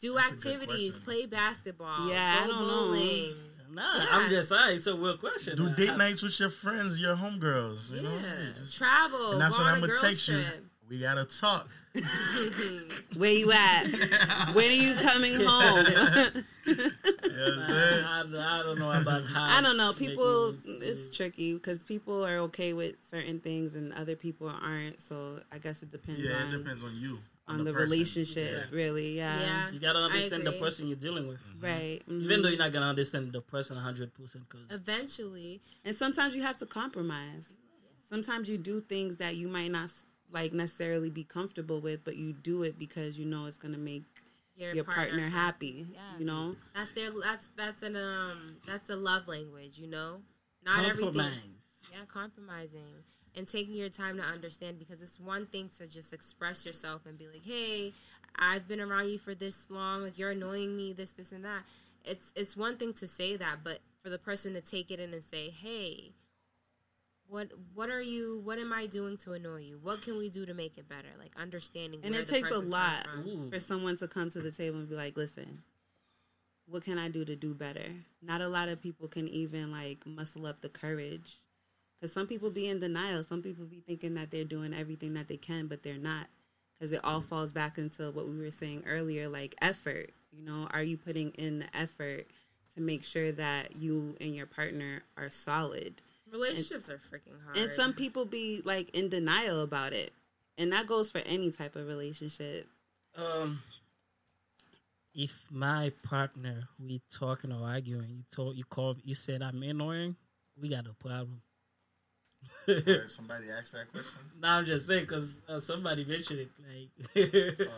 Do That's activities? Play basketball. Yeah, I go don't know. bowling. Nah, Yeah. I'm just saying it's a real question. do date nights with your friends, your homegirls. You know, Yeah. You just- Travel. and that's what I'm gonna girls text you. We gotta talk. Where you at? when are you coming home? You know I'm I. I, I don't know about how. I don't know. People, it's tricky because people are okay with certain things and other people aren't. So I guess it depends Yeah, it depends on you. On the, person. relationship. Really, yeah. Yeah. You gotta understand the person you're dealing with, Right. mhm. even though you're not gonna understand the person 100 percent. Because Eventually, And sometimes you have to compromise. Sometimes you do things that you might not like necessarily be comfortable with, but you do it because you know it's gonna make your, your partner, happy. Yeah. You know. That's their. That's that's an um. That's a love language. You know, not everything. Yeah, compromising and taking your time to understand because it's one thing to just express yourself and be like, "Hey, I've been around you for this long. Like you're annoying me. This, this, and that." It's it's one thing to say that, but for the person to take it in and say, "Hey, what what are you? What am I doing to annoy you? What can we do to make it better?" Like understanding. And where it the takes a lot coming from. Ooh. for someone to come to the table and be like, "Listen, what can I do to do better?" Not a lot of people can even like muscle up the courage. Cuz some people be in denial. Some people be thinking that they're doing everything that they can, but they're not. Cuz it all falls back into what we were saying earlier like effort. You know, are you putting in the effort to make sure that you and your partner are solid? Relationships are freaking hard. And some people be like in denial about it. And that goes for any type of relationship. Um, if my partner we talking or arguing, you told you called you said I'm annoying, we got a problem. Right, somebody asked that question. Now I'm just saying because uh, somebody mentioned it. Like,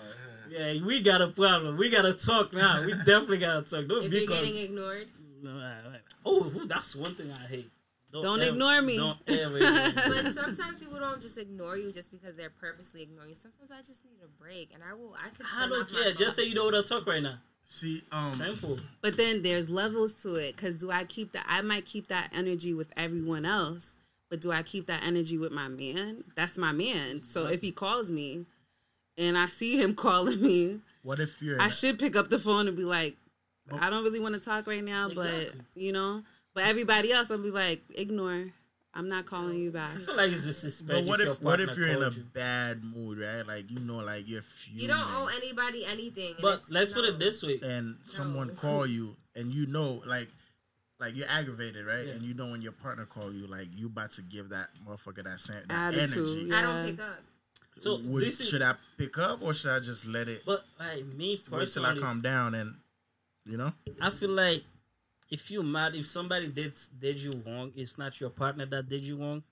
Uh, yeah, we got a problem. We gotta talk now. We definitely gotta talk. Don't if be you're called- getting ignored, No, I- I- oh, that's one thing I hate. Don't ever- ignore me. Don't ever. ignore me. but sometimes people don't just ignore you just because they're purposely ignoring you. Sometimes I just need a break, and I will. I can. I don't care. Just say you don't want to talk right now. see, um, Simple. But then there's levels to it. Cause do I keep that? I might keep that energy with everyone else, but do I keep that energy with my man? That's my man. So if he calls me, and I see him calling me, what if you're? I should pick up the phone and be like, I don't really want to talk right now, Exactly. but you know. But everybody else, I'll be like, ignore. I'm not calling you back. I feel like it's a disrespect. but what if what if you're in a you. bad mood, right? Like you know, like you're fuming, You don't owe anybody anything. But let's put it this way. and someone call you, and you know, like, like you're aggravated, right? Yeah. And you know when your partner call you, like you about to give that motherfucker that, sen- that Attitude, energy. yeah. I don't pick up. So Would, this is, should I pick up or should I just let it but like me wait till I calm down and you know? I feel like if you mad, if somebody did did you wrong, it's not your partner that did you wrong.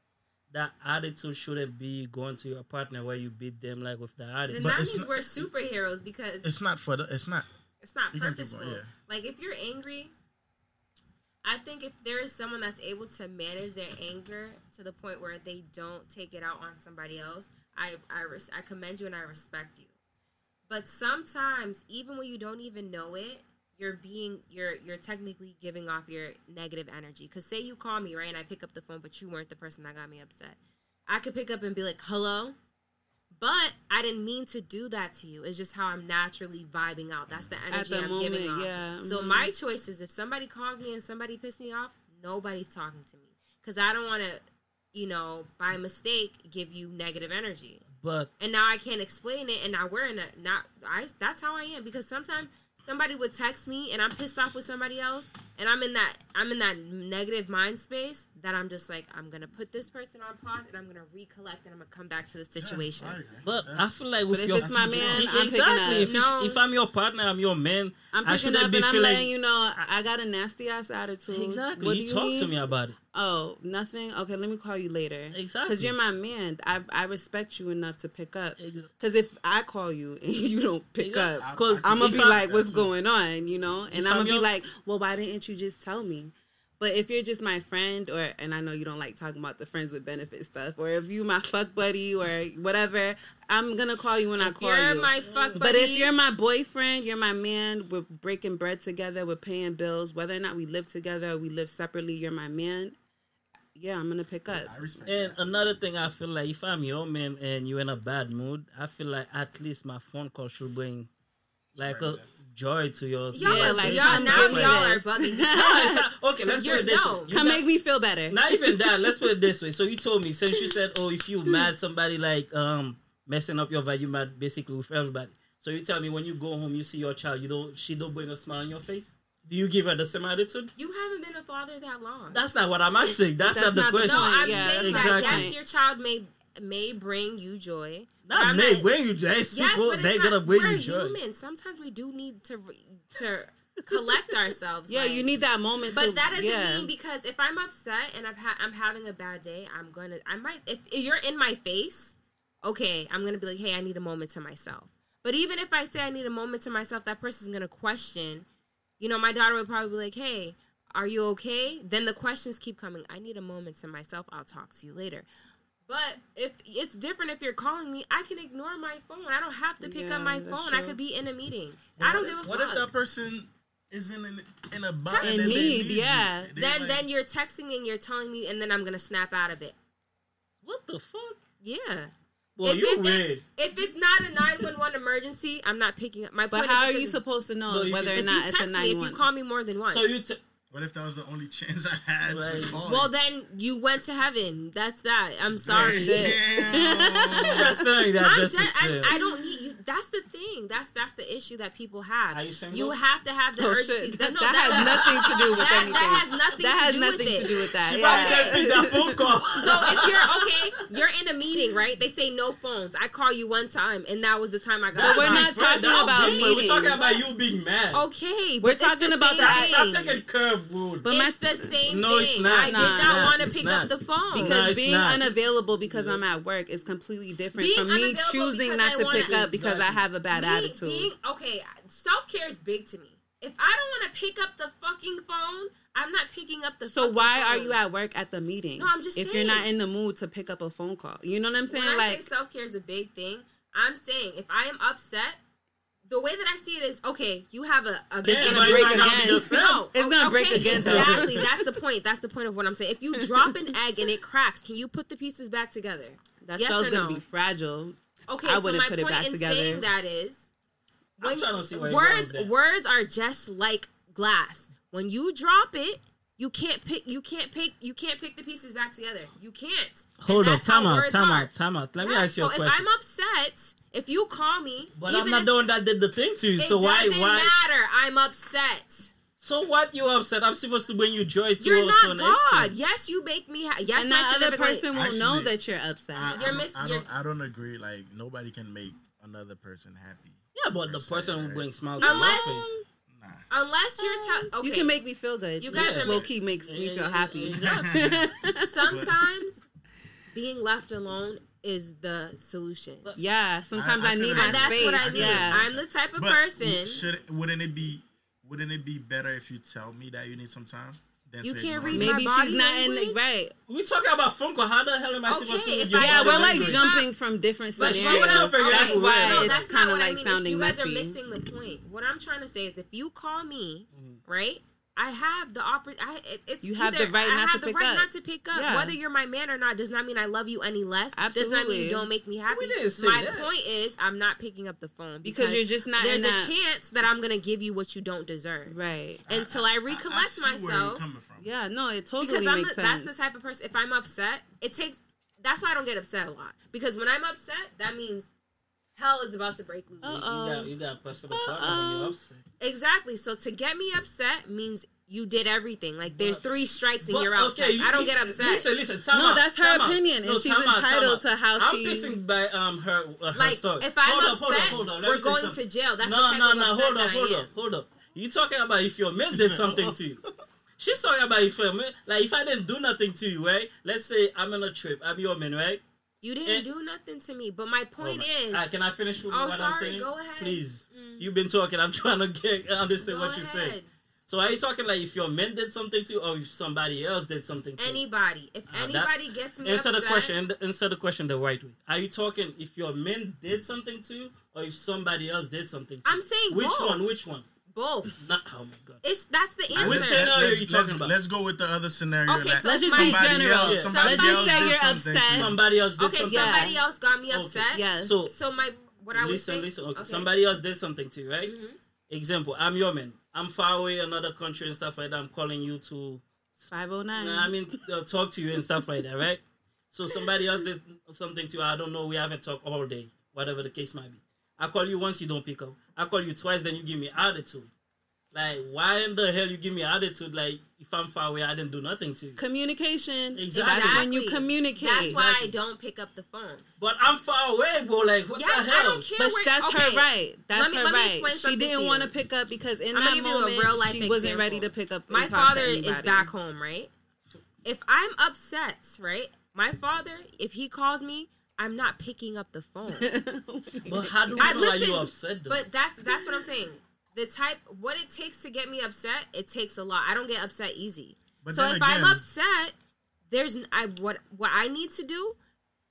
That attitude shouldn't be going to your partner where you beat them like with the attitude. But that it's means not- we're superheroes because It's not for the. It's not. It's not You can keep purposeful. going, yeah. Like if you're angry, I think if there is someone that's able to manage their anger to the point where they don't take it out on somebody else, I I, res- I commend you and I respect you. But sometimes, even when you don't even know it, you're being you're you're technically giving off your negative energy. Cause say you call me right and I pick up the phone, but you weren't the person that got me upset. I could pick up and be like, "Hello," but I didn't mean to do that to you. It's just how I'm naturally vibing out. That's the energy the I'm giving moment, off. yeah, So mhm. my choice is if somebody calls me and somebody pissed me off, nobody's talking to me because I don't want to, you know, by mistake give you negative energy but and now I can't explain it, and now we're in a not I. That's how I am because sometimes somebody would text me and I'm pissed off with somebody else and I'm in that I'm in that negative mind space that I'm just like I'm gonna put this person on pause and I'm gonna recollect and I'm gonna come back to the situation. I agree. But I feel like with if your it's my man, I'm exactly. If, No. if I'm your partner, I'm your man. I'm I picking shouldn't up be and I'm letting you know I I got a nasty ass attitude. exactly. What you do talk need? to me about it. Oh, nothing. Okay, let me call you later. Exactly. Because you're my man. I I respect you enough to pick up. Ex- Because if I call you and you don't pick Exactly. up, 'Cause I'm gonna be I'm- like, "What's going on?" You know, and I'm I'm gonna be your- like, "Well, why didn't you just tell me?" But if you're just my friend, or and I know you don't like talking about the friends with benefit stuff, or if you my fuck buddy or whatever, I'm gonna call you when I call You're you. my fuck buddy. But if you're my boyfriend, you're my man, we're breaking bread together, we're paying bills, whether or not we live together or we live separately, you're my man. Yeah, I'm gonna pick up. I respect And that. another thing, I feel like if I'm your man and you're in a bad mood, I feel like at least my phone call should bring like a joy to your. y'all, Yeah, like, y'all just now y'all are this. bugging me. No, it's not- okay, let's You're- put it this no. way. You Come got- make me feel better. Not even that. Let's put it this way. So you told me since you said, "Oh, if you mad somebody like um messing up your vibe, you mad basically with everybody." So you tell me when you go home, you see your child, you don't, she don't bring a smile on your face. Do you give her the same attitude? You haven't been a father that long. That's not what I'm asking. That's, That's not the not the question. no, I'm Yeah, saying exactly. that yes, your child may may bring you joy. Not I'm not- Bring you joy. Yes, Simple. but it's they not, gonna bring we're you joy. human. Sometimes we do need to to collect ourselves. yeah, like- you need that moment. But to, that doesn't yeah. mean because if I'm upset and I've ha- I'm having a bad day, I'm gonna I might if, if you're in my face, okay, I'm gonna be like, hey, I need a moment to myself. But even if I say I need a moment to myself, that person's gonna question. You know, my daughter would probably be like, hey, are you okay? Then the questions keep coming. I need a moment to myself. I'll talk to you later. But if it's different if you're calling me, I can ignore my phone. I don't have to pick Yeah, up my that's phone. I could be in a meeting. But I don't what give a What fuck. What if that person is in an, in a bind In need, yeah. They then like- then you're texting and you're telling me and then I'm gonna snap out of it. What the fuck? Yeah. Well, if, you it- weird. if it's not a 911 emergency, I'm not picking up. My But point how is are you supposed to know No, whether you- or not you it's a text me, if you call me more than once. So you. T- What if that was the only chance I had Right. to call? well, you? then you went to heaven. That's that. I'm sorry. I'm Damn. just saying that I'm just to. I, I don't need you. That's the thing. That's that's the issue that people have. Are you single? You have to have the Oh urgency. That, That, no, that has nothing to do with that, anything. That has nothing That to has do nothing with it. to do with that. She yeah. probably didn't that phone call. So if you're okay, you're in a meeting, right? They say no phones. I call you one time, and that was the time I got. But we're not phone. talking about We're talking about you being mad. Okay, We're it's talking the about that. the- Stop thing. taking curve road. But my it's the same No, thing. it's not. I Nah, did it's not not. want to pick up the phone. Because being unavailable because I'm at work is completely different Being from me choosing not I to wanna- pick up because I have a bad Me attitude. being- okay, self care is big to me. If I don't want to pick up the fucking phone, I'm not picking up the. so fucking why are you at work at the meeting? No, I'm just if saying. you're not in the mood to pick up a phone call. You know what I'm saying? When like say self care is a big thing, I'm saying if I am upset, the way that I see it is okay. You have a, a Yeah, gonna break it's not gonna be again. the same. No, It's gonna okay, again, though. Exactly. That's the point. That's the point of what I'm saying. If you drop an egg and it cracks, can you put the pieces back together? that yes shell's or gonna be fragile. Okay, I so wouldn't my put it point back in together. saying that is, I'm trying to see where you're words words are just like glass. When you drop it, you can't pick you can't pick you can't pick the pieces back together. You can't. Hold on, that's how time out, time are. out, time out. Let me ask you a so question. if I'm upset, if you call me, but even I'm not if, the one that did the thing to you. It So why, doesn't why? matter. I'm upset. So what? You upset? I'm supposed to bring you joy to, You're to not an God. extent. Yes, you make me. Ha- yes, and my that other significant- person won't know that you're upset. I, You're I, miss- don't, I, don't, I don't agree. Like nobody can make another person happy. Yeah, but the person who brings smiles to your Unless- face. Nah. Unless you're telling. Uh, okay. You can make me feel good. You You guys guys are low key makes me feel happy. Exactly. sometimes being left alone is the solution. yeah, sometimes I- I, I need can my And that's what I need. Yeah. I'm the type of But person. should wouldn't it be wouldn't it be better if you tell me that you need some time? Than You to can't read? Maybe my body she's not in language? the right. we talking about phone call. How the hell am I supposed to? if give Yeah, we're like language? jumping from different But Yeah, but what I'm, scenarios. jumping That's everywhere. why no, it's kind of what I like mean. It's sounding you guys messy. are missing the point. What I'm trying to say is, if you call me, Mm-hmm. right, I have the oppor- I it, it's You have either the right I not have to the pick right up. not to pick up. Yeah. Whether you're my man or not does not mean I love you any less. Absolutely. Does not mean you don't make me happy. didn't my that. point is, I'm not picking up the phone Because you're just not There's in a that- chance that I'm gonna give you what you don't deserve. Right. Until I, I recollect see where you're myself. coming from. Yeah, no, it totally because I'm makes the, sense. that's the type of person. If I'm upset, it takes. That's why I don't get upset a lot. Because when I'm upset, that means hell is about to break loose. You got you got press the partner when you're upset. Exactly. So to get me upset means you did everything. Like there's three strikes and But, you're out. okay, you- I don't get upset. Listen, listen. Time No, out, that's her time out. opinion, and No, she's time out, time entitled out. to how I'm she- pissing by um her uh, her like story. if I'm hold upset, up, hold up, hold up. Let we're me say going something. to jail. That's no, the type no, of no. upset Hold that up, I hold am. up, hold up. You talking about if your man did something to you? She's talking about if your man, like if I didn't do nothing to you, right? Let's say I'm on a trip, I'm your man, right? You didn't Eh. do nothing to me. But my point is, Alright, can I finish with Oh, what I'm sorry, saying? go ahead. Mm. Please. You've been talking. I'm trying to get understand go what you're saying. So are you talking like if your men did something to you, or if somebody else did something to you? Anybody, if that- anybody gets me Answer upset, the question. Answer the question the right way. Are you talking if your men did something to you, or if somebody else did something to you? I'm saying which both. one? Which one? Both. Not. Oh my god. It's that's the answer. Which answer. scenario let's, you let's, talking about? let's go with the other scenario. Okay, so Let's just my- be general. else, Yeah. somebody Let's just else say did you're something upset. to you. Somebody else did Okay, something. Yeah. somebody else got me Okay. upset. Yes. So So my what I was listen, saying. listen. Okay. okay. Mm-hmm. Somebody else did something to you, right? Example: I'm your man. I'm far away, another country and stuff like that. I'm calling you to 509. Nah, I mean, uh, talk to you and stuff like that, right? So somebody else did something to you. I don't know. We haven't talked all day, whatever the case might be. I call you once, you don't pick up. I call you twice, then you give me attitude. Like, why in the hell you give me attitude? Like, if I'm far away, I didn't do nothing to you. Communication. Exactly. That's when you communicate. That's why I don't pick up the phone. But I'm far away, bro. Like, what Yes, the hell? I don't care. But where, that's okay. her right. That's me- her right. She didn't want to pick up because in I'm that gonna give you a moment real life she wasn't example. ready to pick up. My and talk to father is back home, right? If I'm upset, right? My father, if he calls me, I'm not picking up the phone. But how do we I know listen, are you upset, though? but that's that's what I'm saying. The type, what it takes to get me upset, it takes a lot. I don't get upset easy. But so then if I'm upset, there's n- I what what I need to do.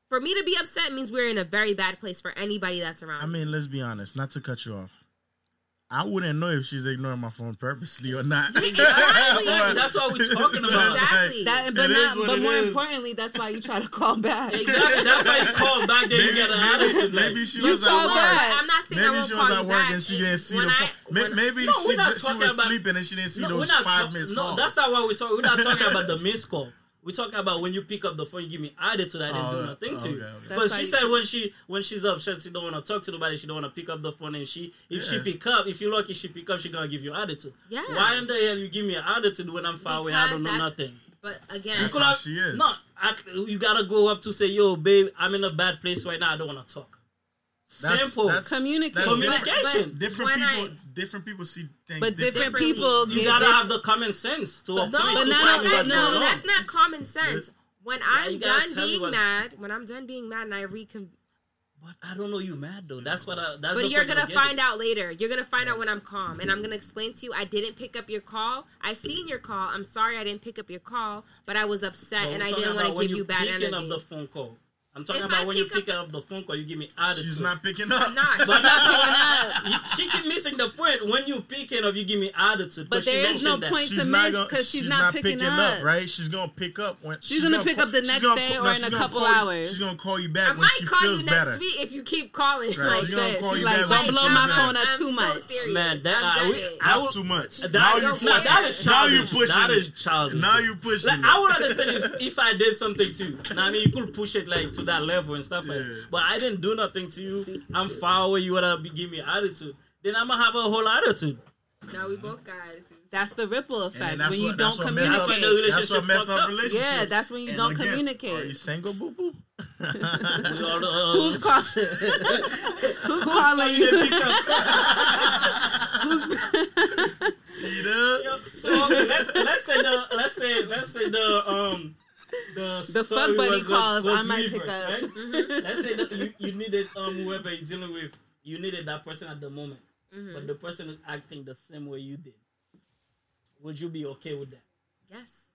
For me to be upset means we're in a very bad place for anybody that's around. I mean, let's be honest. Not to cut you off. I wouldn't know if she's ignoring my phone purposely or not. Exactly. That's what we're talking about. Exactly. That, but not, but more is. importantly, that's why you try to call back. Exactly. That's why you call back, then you Maybe, get an maybe, attitude. Like, maybe she You was at work. back. I'm not saying I won't she was at work back. and she didn't see When the I- phone. May- Maybe No, she, just, she was about- sleeping and she didn't see No, those we're not five talk- missed No, calls. that's not what we're talking. We're not talking about the missed call. We're talking about when you pick up the phone, you give me attitude. I didn't Oh, do nothing to you. okay, okay. But she said when she when she's upset, she don't want to talk to nobody. She don't want to pick up the phone, and she if she pick up, if you're lucky, she pick up. She gonna give you attitude. Yeah. Why in the hell you give me an attitude when I'm far away? I don't know nothing. But again, That's Could how I- she is. No, I, you gotta go up to say, "Yo, babe, I'm in a bad place right now. I don't want to talk." That's- Simple. that's- Communicate. that's- Communication. But- Different people, I- different people see things. But different Differently. people, you get gotta diff- have the common sense to a No, point but to not tell only me that, no, going no, on. that's not common sense. When I'm done being mad, when I'm done being mad and I recon, But I don't know you mad though. That's what I. That's but you're gonna I'm getting. find out later. You're gonna find out when I'm calm, and I'm gonna explain to you. I didn't pick up your call. I seen your call. I'm sorry I didn't pick up your call, but I was upset But and I'm I talking didn't want to give you bad picking energy. up the phone call. I'm talking If about I when you pick up the- up the phone call, you give me attitude. She's not picking up. I'm not. But that's not you, she keep missing the point. When you picking up, you give me attitude. But there is no mentioned that. point She's to not miss gonna, 'cause she's she's not not picking picking up. up, right? She's gonna pick up when She's gonna pick call- up the next gonna day or no, in a couple call you- hours. She's gonna call you I back when might she call feels you next better. week if you keep calling. Right, Like, she's gonna shit, call she you like, don't blow my phone up too much. Man, that- I've I- done we- it. I That's too much. That- now you no, pushing. that is now you childish. pushing. That it. is childish. Now you pushing. I would understand if, if I did something too. Now, I mean, you could push it like to that level and stuff like Yeah. that. But I didn't do nothing to you. I'm far away. You wanna be, give me attitude. Then I'm gonna have a whole attitude. No, we both got it. That's the ripple effect when you what- don't that's what mess up- communicate. That's what relationship mess up up. relationship. Yeah, that's when you And don't again, communicate. Are you single, boo boo? We all, Who's call- Who's calling you? Peter. So let's let's say the let's say let's say the um the The fuck buddy was, calls, was, was I might reverse, pick up. Right? Mm-hmm. Let's say that you, you needed um whoever you're dealing with, you needed that person at the moment, Mm-hmm. but the person is acting the same way you did. Would you be okay with that? Yes,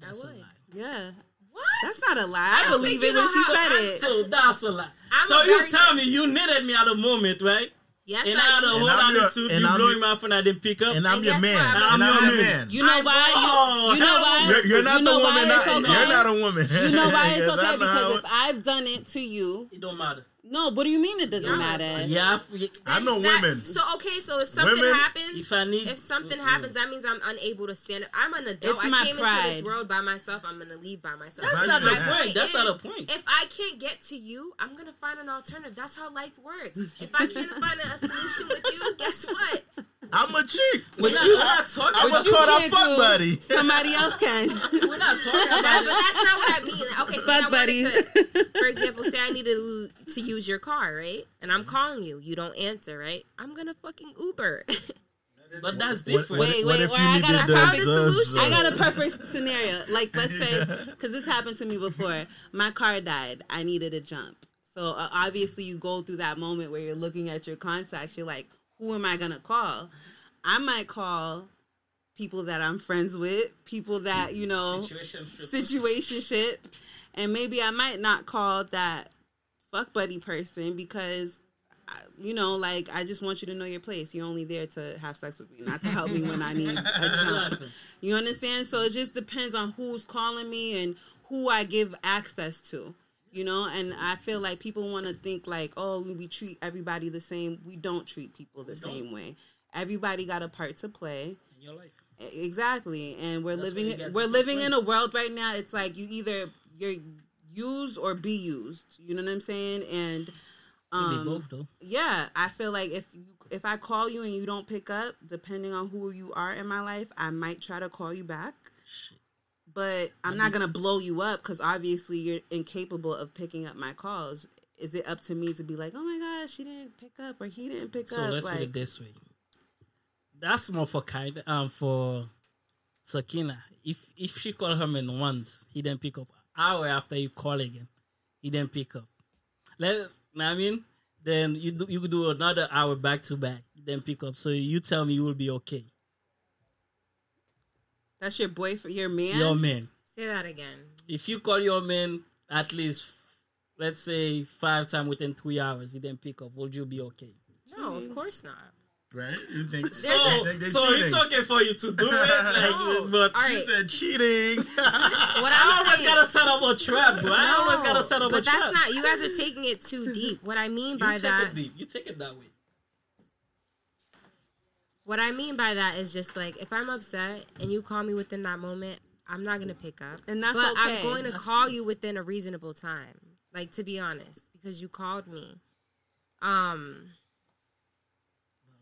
That's I a would. lie. Yeah, What? that's not a lie. I, I believe think you it when she said it. So that's a lie. I'm so you tell me you needed me at the moment, right? Yes, And I had a I whole did. And I'm your- attitude. you I'm blowing your- my phone, I didn't pick up. And I'm And your man. what? I'm And not I'm your your man. man. You know why? Oh, you, you know why? You're, you're not you know the woman. why Not, okay? You're not a woman. You know why it's okay? Because if I've done it to you, It don't matter. No, what do you mean it doesn't Yeah. matter? Yeah, I- I know That- women. So okay, so if something Women- happens, if I need, if something happens, that means I'm unable to stand up. I'm an adult. It's I my came into pride. this world by myself. I'm gonna leave by myself. that's not the My point. That's is, not a point. If I can't get to you, I'm gonna find an alternative. That's how life works. If I can't find a, a solution with you, guess what? I'm a chick. But you are not talking I'm about. a call that fuck buddy. Somebody else can. We're not talking about That, but that's not what I mean. Okay, say Fuck buddy. to, for example, say I needed to, to use your car, right? And I'm calling you, you don't answer, right? I'm gonna fucking Uber. But that's different. what, Wait, what wait, if wait, I got a perfect the- solution. I got a perfect scenario. Like, let's say, because this happened to me before. My car died. I needed a jump. So uh, obviously, you go through that moment where you're looking at your contacts. You're like, who am I gonna call? I might call people that I'm friends with, people that you know, Situation. situationship, and maybe I might not call that fuck buddy person because. You know, like I just want you to know your place. You're only there to have sex with me, not to help me when I need a jump. You understand? So it just depends on who's calling me and who I give access to. You know, and I feel like people want to think like, oh, we treat everybody the same. We don't treat people the same way. Everybody got a part to play. in your life. Exactly. And we're That's living we're living in a world right now. It's like you either you're used or be used. You know what I'm saying? And they um both though. yeah, I feel like if you, if I call you and you don't pick up, depending on who you are in my life, I might try to call you back. But I'm not gonna blow you up because obviously you're incapable of picking up my calls. Is it up to me to be like, oh my gosh, she didn't pick up or he didn't pick So up? So let's put it this way. That's more for kind um for Sakina. If if she called him in once, he didn't pick up. Hour after you call again, he didn't pick up. Let I mean. Then you do you could do another hour back to back, then pick up. So you tell me you will be okay. That's your boyfriend, your man. Your man. Say that again. If you call your man at least let's say five times within three hours, he didn't pick up, would you be okay? No, of course not. Right? You think So, you think they so cheating. it's okay for you to do it, like, No. but All She right. said cheating. What I I'm always saying, gotta set up a trap, bro. I always gotta set up but a trap. that's not. You guys are taking it too deep. What I mean you by take that, it deep. You take it that way. What I mean by that is just like if I'm upset and you call me within that moment, I'm not gonna pick up. And that's but I'm going to That's call fine. you within a reasonable time. Like to be honest, because you called me. Um,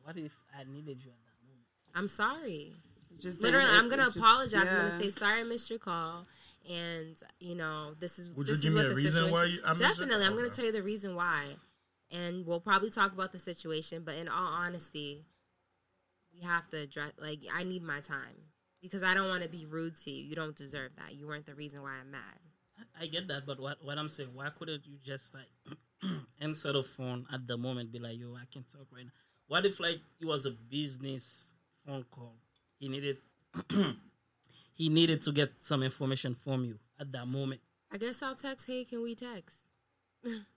What if I needed you at that moment? I'm sorry. Just Literally, it- I'm gonna just- apologize. I'm gonna say sorry, I missed your call, and you know this is. Would this you is give me what a the reason situation- why you- I missed your Definitely, I'm gonna tell you the reason why, and we'll probably talk about the situation. But in all honesty, we have to address. Like, I need my time because I don't want to be rude to you. You don't deserve that. You weren't the reason why I'm mad. I- get that, but what, what I'm saying, why couldn't you just like answer the phone at the moment, be like, yo, I can talk right now? What if like it was a business phone call? He needed he needed to get some information from you at that moment. I guess I'll text. Hey, can we text?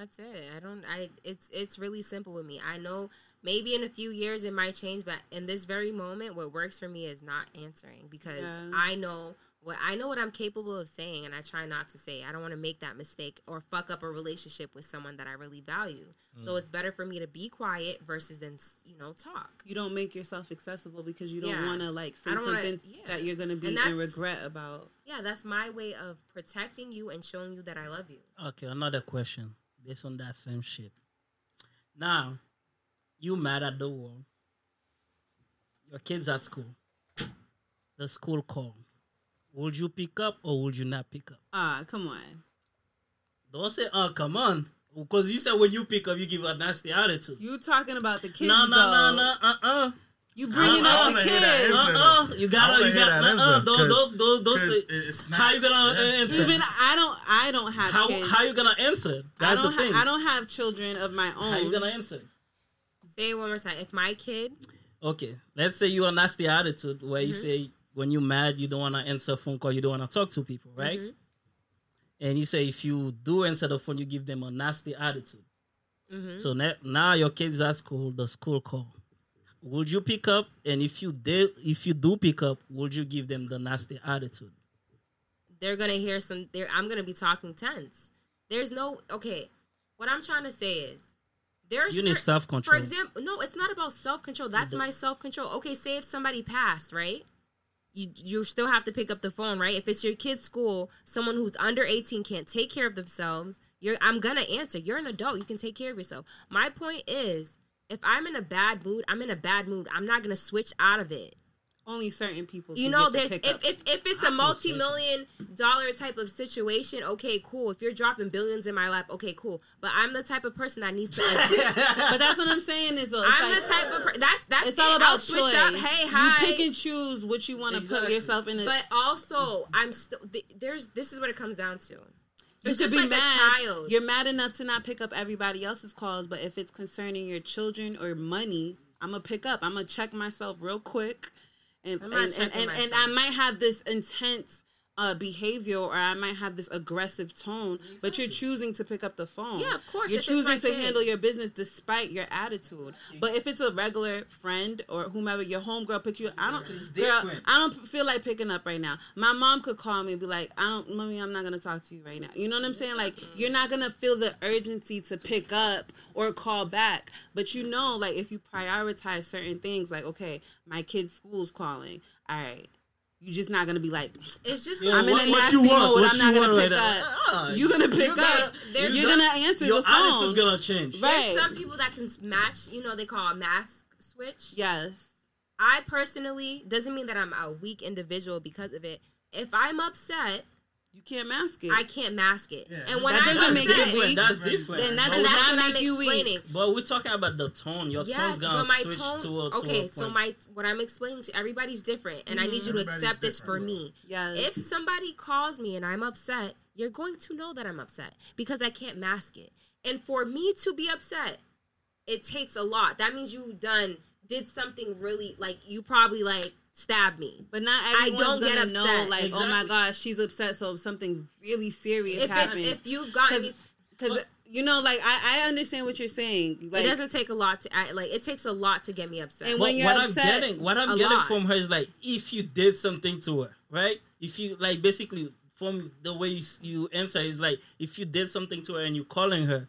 That's it. I don't. I. It's it's really simple with me. I know maybe in a few years it might change, but in this very moment, what works for me is not answering because Yeah. I know what I know what I'm capable of saying, and I try not to say. I don't want to make that mistake or fuck up a relationship with someone that I really value. So mm. it's better for me to be quiet versus then you know talk. you don't make yourself accessible because you don't Yeah. want to like say I don't wanna- something yeah. that you're gonna be And in regret about. Yeah, that's my way of protecting you and showing you that I love you. Okay, another question based on that same shit. Now, you mad at the world. Your kids at school. The school call. Would you pick up or would you not pick up? Ah, come on. Don't say, oh, come on. Because you said when you pick up, you give a nasty attitude. You talking about the kids? No, no, no, no, uh, uh, You bringing up wanna the kids. answer. uh, uh. You gotta, you gotta, uh, uh. answer, Don't, 'cause- don't, don't, don't 'cause say. it's not- How you gonna yeah. answer? Even I don't. I don't have How, kids. how you gonna answer? I That's the don't. thing. Ha- I don't have children of my own. How you gonna answer? Say it one more time. If my kid Okay, let's say you are nasty attitude where you say when you mad you don't want to answer phone call, you don't want to talk to people, right? And you say if you do answer the phone, you give them a nasty attitude. So na- now your kids at school, the school call. Would you pick up? And if you did, if you do pick up, would you give them the nasty attitude? they're gonna hear some i'm gonna be talking tense there's no okay what I'm trying to say is there's You need self-control. For example, no, it's not about self control. That's my self control. Okay, say if somebody passed, right? You you still have to pick up the phone, right? If it's your kid's school, someone who's under 18 can't take care of themselves, you're I'm gonna answer. You're an adult. You can take care of yourself. My point is, if I'm in a bad mood, I'm in a bad mood. I'm not gonna switch out of it. Only certain people. You can know, get there's pickup. if, if if it's a multi-million dollar type of situation, okay, cool. If you're dropping billions in my lap, okay, cool. But I'm the type of person that needs to. but that's what I'm saying is though. I'm like, the type of per- that's that's It's it. all about I'll switch choice. up. Hey, hi. You pick and choose what you want to put yourself in. A, but also, I'm still th- there's. This is what it comes down to. You It's should be like mad. You're mad enough to not pick up everybody else's calls, but if it's concerning your children or money, I'm gonna pick up. I'm gonna check myself real quick, and and and, and, and. I might have this intense. Uh, behavior, or I might have this aggressive tone, but you're choosing to pick up the phone. Yeah, of course, You're if it's my choosing to kid. handle your business despite your attitude. But if it's a regular friend or whomever, your homegirl pick you, I don't. Girl. I don't feel like picking up right now. My mom could call me and be like, "I don't, mommy, I'm not gonna talk to you right now." You know what I'm saying? Like, you're not gonna feel the urgency to pick up or call back, but you know, like, if you prioritize certain things, like, okay, my kid's school's calling. All right. You're just not gonna be like, It's just Yeah, I'm in what- a what nasty you want? mode. What I'm you not gonna pick right up. now? Ah, You're gonna pick you gotta- up. there's You're some- gonna answer Your the phone. attitude's gonna change. Right. There's some people that can match. You know, they call a mask switch. Yes. I personally doesn't mean that I'm a weak individual because of it. If I'm upset, You can't mask it. I can't mask it. Yeah. And when That I'm doesn't make you upset, weak. That's different. Then that does that's not I'm make you weak. explaining. But we're talking about the tone. Your Yes, tone's gonna my switch tone. to a to okay, a so my what I'm explaining to everybody's different, and I need you to Everybody's accept this for different. me. Yes. If somebody calls me and I'm upset, you're going to know that I'm upset because I can't mask it. And for me to be upset, it takes a lot. That means you done did something really like you probably like stabbed me. But not I everyone's don't get gonna know, upset. like, oh my gosh, she's upset, so something really serious If happened. if you've gotten Because, you know, like, I, I understand what you're saying. Like, it doesn't take a lot to I, like it takes a lot to get me upset. And What, when you're what upset, I'm getting, what I'm getting lot. from her is like, if you did something to her, right? If you like, basically, from the way you, you answer is like, if you did something to her and you're calling her,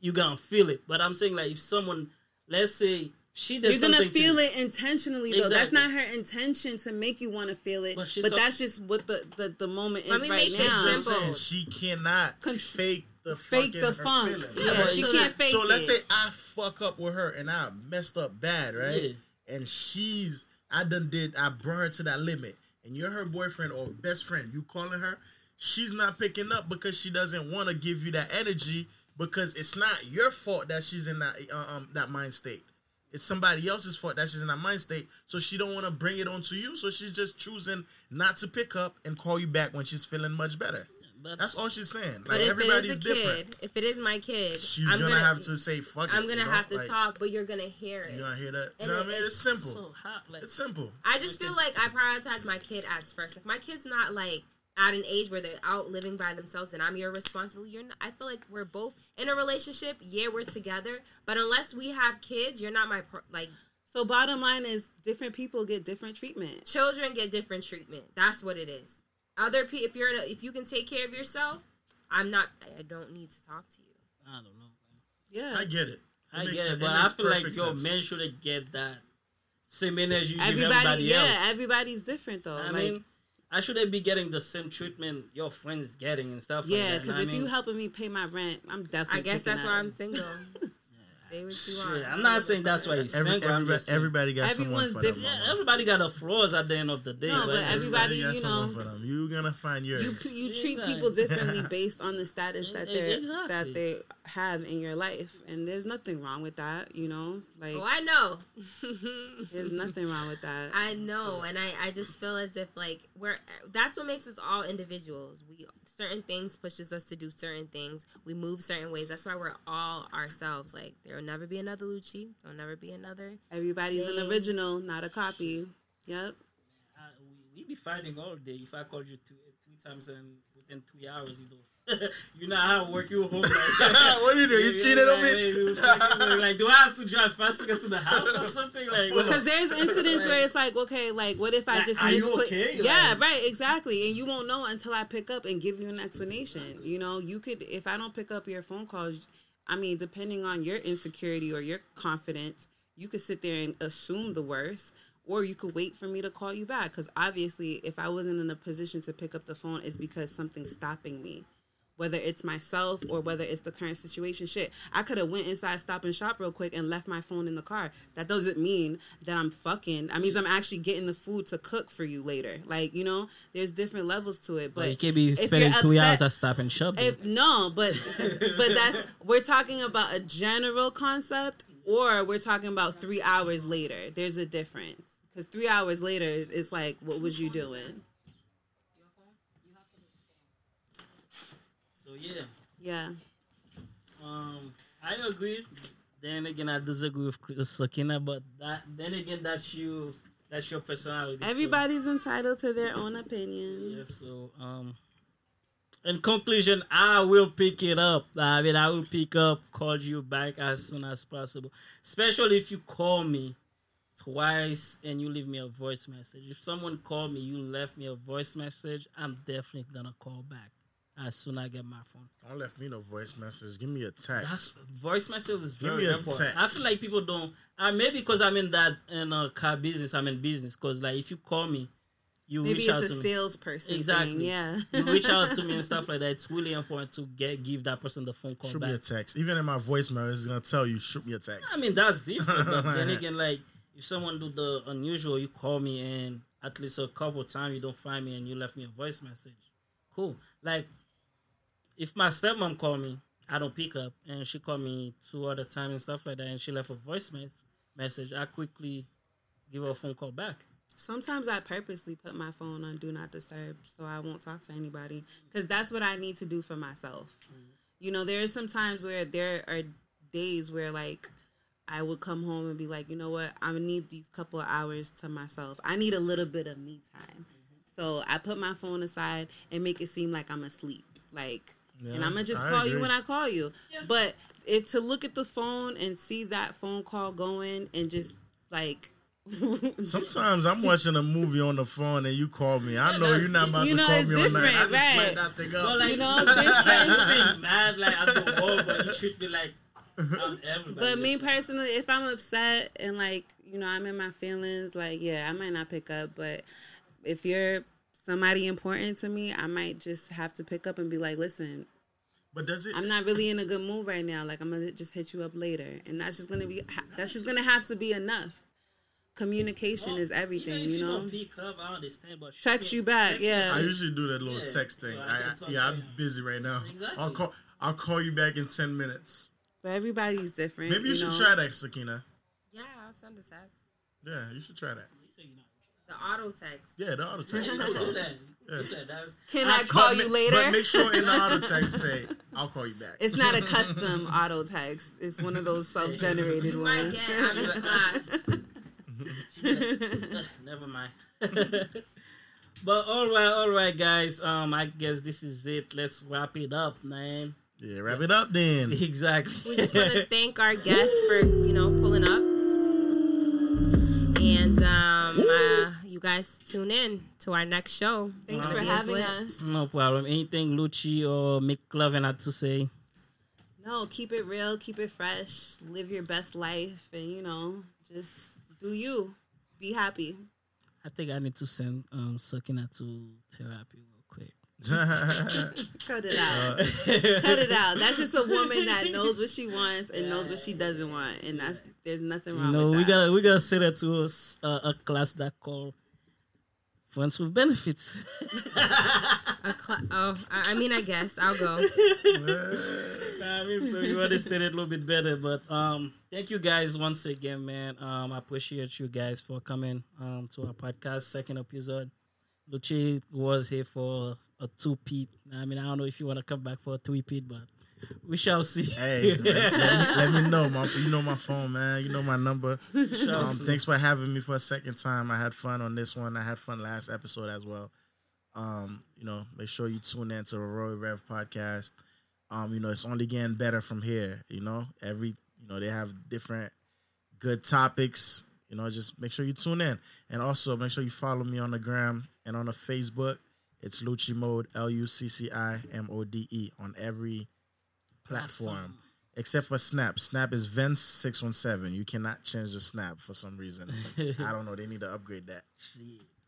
you're gonna feel it. But I'm saying like, if someone, let's say she did you're gonna something to feel it intentionally, though. That's not her intention to make you want to feel it. But But, so- that's just what the, the, the moment Let is me right make now. Just simple. saying, she cannot Con- fake the Fake the her funk. feelings. Yeah, but she so can't that- fake so let's it. say I fuck up with her and I messed up bad, right? Yeah. And she's I done did I brought her to that limit, and you're her boyfriend or best friend. You calling her, she's not picking up because she doesn't want to give you that energy because it's not your fault that she's in that uh, um that mind state. It's somebody else's fault that she's in that mind state. So she don't want to bring it onto you. So she's just choosing not to pick up and call you back when she's feeling much better. But That's all she's saying. but Like if everybody's different. kid, if it is my kid, She's I'm gonna, gonna, have to say fuck it. I'm gonna you have to Like, talk, but you're gonna hear it. You're gonna hear that? You And know it- what I mean? It's it's simple. so hot, like, It's simple. I just feel like I prioritize my kid as first. If my kid's not like at an age where they're out living by themselves and I'm your responsibility, you're not, I feel like we're both in a relationship. Yeah, we're together, but unless we have kids, you're not my per- like So bottom line is different people get different treatment. children get different treatment. That's what it is. Other people, if you're in a, if you can take care of yourself, I'm not. I don't need to talk to you. I don't know. Yeah. I get it. I get sen- it, but makes I feel like perfect yo, men shouldn't get that same energy you give everybody, everybody yeah, else. everybody's different though. I like, mean, I shouldn't be getting the same treatment your friends getting and stuff. yeah, like that. because know if what I you mean? helping me pay my rent, I'm definitely. I guess that's up. why I'm single. Say what you want. Shit, I'm not saying that's why he's Every, single. Everybody, saying- everybody got Everyone's someone for different. them. yeah, everybody got a flaws at the end of the day. No, but it's- everybody- got you someone know, for them. You're gonna find You yours. you treat Exactly. people differently based on the status that they are Exactly. that they have in your life, and there's nothing wrong with that. You know, like Oh, I know. there's nothing wrong with that. I know, and I, I just feel as if like we're that's what makes us all individuals. We certain things pushes us to do certain things. We move certain ways. That's why we're all ourselves. Like there will never be another Lucci. There'll never be another. Everybody's an original, not a copy. Yep. Uh, we, we be fighting all day. If I called you two, three times and within three hours, you know, you know how work you home. Like, what do you do? You Yeah, cheated on me? hey, we fucking- like, do I have to drive fast to get to the house or something? Like, what? Because there's incidents where it's like, okay, like what if I Like, just are you mispla- okay? Yeah, Like- right, exactly. And you won't know until I pick up and give you an explanation. You know, you could if I don't pick up your phone calls, I mean, depending on your insecurity or your confidence, you could sit there and assume the worst, or you could wait for me to call you back. Because obviously, if I wasn't in a position to pick up the phone, it's because something's stopping me. Whether it's myself or whether it's the current situation, shit. I could have went inside Stop and Shop real quick and left my phone in the car. That doesn't mean that I'm fucking. i means I'm actually getting the food to cook for you later. Like you know, there's different levels to it. But But you can't be spending three hours at Stop and Shop. if no, but but that's we're talking about a general concept, or we're talking about three hours later. There's a difference because three hours later is it's like, what was you doing? Yeah. Yeah, Um, I agree. Then again, I disagree with Chris Sakina, but that then again, that's you. That's your personality. so- everybody's entitled to their own opinion. Yeah. So, um, in conclusion, I will pick it up. I mean, I will pick up, call you back as soon as possible. Especially if you call me twice and you leave me a voice message. If someone called me, you left me a voice message, I'm definitely gonna call back as soon as I get my phone. Don't left me no voice message. Give me a text. That's voice message is Give very me a important. I feel like people don't. Uh, maybe because I'm in that in a car business, I'm in business. Because like if you call me, you Maybe reach out it's to a me. salesperson Exactly. thing. Yeah, you reach out to me and stuff like that. It's really important to get give that person the phone call Shoot back. me a text. Even in my voicemail, it's gonna tell you shoot me a text. I mean that's different. but then again, like if someone do the unusual, you call me and at least a couple times you don't find me and you left me a voice message. Cool. Like if my stepmom called me, I don't pick up, and she called me two other times and stuff like that, and she left a voice mes- message. I quickly give her a phone call back. Sometimes I purposely put my phone on do not disturb so I won't talk to anybody because that's what I need to do for myself. Mm. You know, there are some times where there are days where like I would come home and be like, you know what, I need these couple of hours to myself. I need a little bit of me time. Mm-hmm. So I put my phone aside and make it seem like I'm asleep. Like, and I'm gonna just I call you when I call you. But if to look at the phone and see that phone call going and just like Sometimes I'm watching a movie on the phone and you call me. I know you're not about You to know, call me on that. I just right. let that thing up. But like, You know, you this being mad like at the wall, but you treat me like I'm everybody. But me personally, if I'm upset and like you know I'm in my feelings, like yeah, I might not pick up. But if you're somebody important to me, I might just have to pick up and be like, listen, but does it? I'm not really in a good mood right now. Like I'm gonna just hit you up later, and that's just gonna be that's just gonna have to be enough. Communication is everything, Even if you you know. don't pick up, I understand. But Text me- you back, text me yeah. I usually do that little Yeah. text thing. So I I, can I, talk yeah, I'm you. busy right now. Exactly. I'll call. I'll call you back in ten minutes. But everybody's different. Maybe you, should know? try that, Sakina. Yeah, I'll send a text. Yeah, you should try that. The auto text. Yeah, the auto text. That's can all. do that. You can do that. Can I call you ma- later? But make sure in the auto text say, "I'll call you back." it's not a custom auto text. It's one of those self-generated You might ones. get out of class. she like, never mind. but all right, all right, guys. Um, I guess this is it. Let's wrap it up, man. yeah, wrap it up then. Exactly. We just want to thank our guests for you know pulling up, you guys tune in to our next show. Thanks for gonna be as having lit. us. no problem. Anything Lucci or McLovin had to say? No, keep it real, keep it fresh, live your best life, and you know, just do you. Be happy. I think I need to send um Sakina to therapy real quick. Cut it out. Cut it out. That's just a woman that knows what she wants and knows what she doesn't want, and that's there's nothing You wrong know, with we that. gotta we gotta set it to a, s- a- a class that called Friends with Benefits. Cl- oh, I I mean, I guess I'll go. I mean, so you understand it a little bit better. But um, thank you guys once again, man. Um, I appreciate you guys for coming um to our podcast second episode. Lucci was here for a two peat. I mean, I don't know if you want to come back for a three peat, but we shall see. Hey, let, let me, let me know. My, you know my phone, man. You know my number. Um, thanks for having me for a second time. I had fun on this one. I had fun last episode as well. Um, you know, make sure you tune in to the Roy Rev podcast. Um, you know, it's only getting better from here. You know, every you know they have different good topics. You know, just make sure you tune in, and also make sure you follow me on the gram and on the Facebook. It's Lucci Mode, L U C C I M O D E, on every platform. except for Snap. Snap is Vince six one seven. You cannot change the Snap for some reason. I don't know. They need to upgrade that.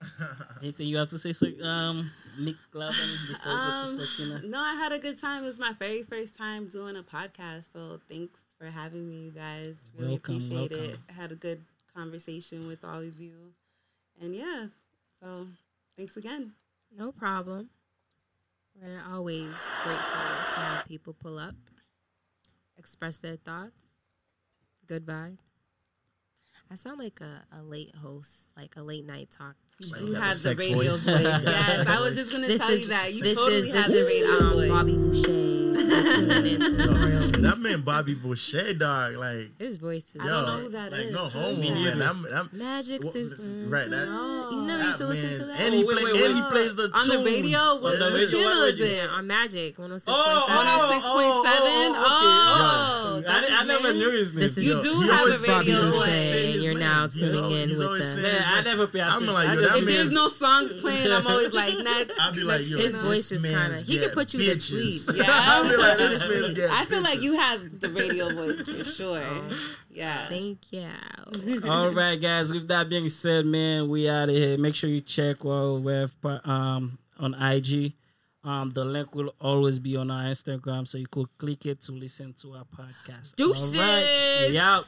Anything you have to say, sir? Um, Nick Clavin, before we go to Um, Sakina? no, I had a good time. It was my very first time doing a podcast. So thanks for having me, you guys. Really Welcome, appreciate it. I had a good conversation with all of you. And yeah, so thanks again. No problem. We're always grateful to have people pull up, express their thoughts, good vibes. I sound like a, a late host, like a late night talk. You do you got have the the radio voice. voice. You got the Yes, I was just gonna This tell is you that. You this totally is have this the is radio um, voice. Bobby Boucher. You're tuning into the real. that man Bobby Boucher, dog. Like, His voice is I don't know who that like is. no Who homo, is man. that? I'm, I'm, Magic What- Six. right, that- No, you never that used to listen to that. And he, Oh, wait, play, wait, and he plays the On the radio? What, the what radio, channel what is radio? it? Yeah, on Magic 106.7. Oh, oh, 106.7? oh, Oh, okay. That's I, I never knew his name. This is- You Yo, do he have always a radio he voice. And you're name. now tuning always- in with always the- saying Man, I never pay I'm attention. like, I yo, just- that If man- there's no songs playing, I'm always like, next. I'll be like, yo, His voice is kinda- he could put you to sleep. Yeah. I'll be like, this man's get I feel like you have the radio voice for sure. Yeah. Thank you. All right, guys. With that being said, man, we out of here. Make sure you check our web um on IG. Um, the link will always be on our Instagram, so you could click it to listen to our podcast. Deuces. All right, we out.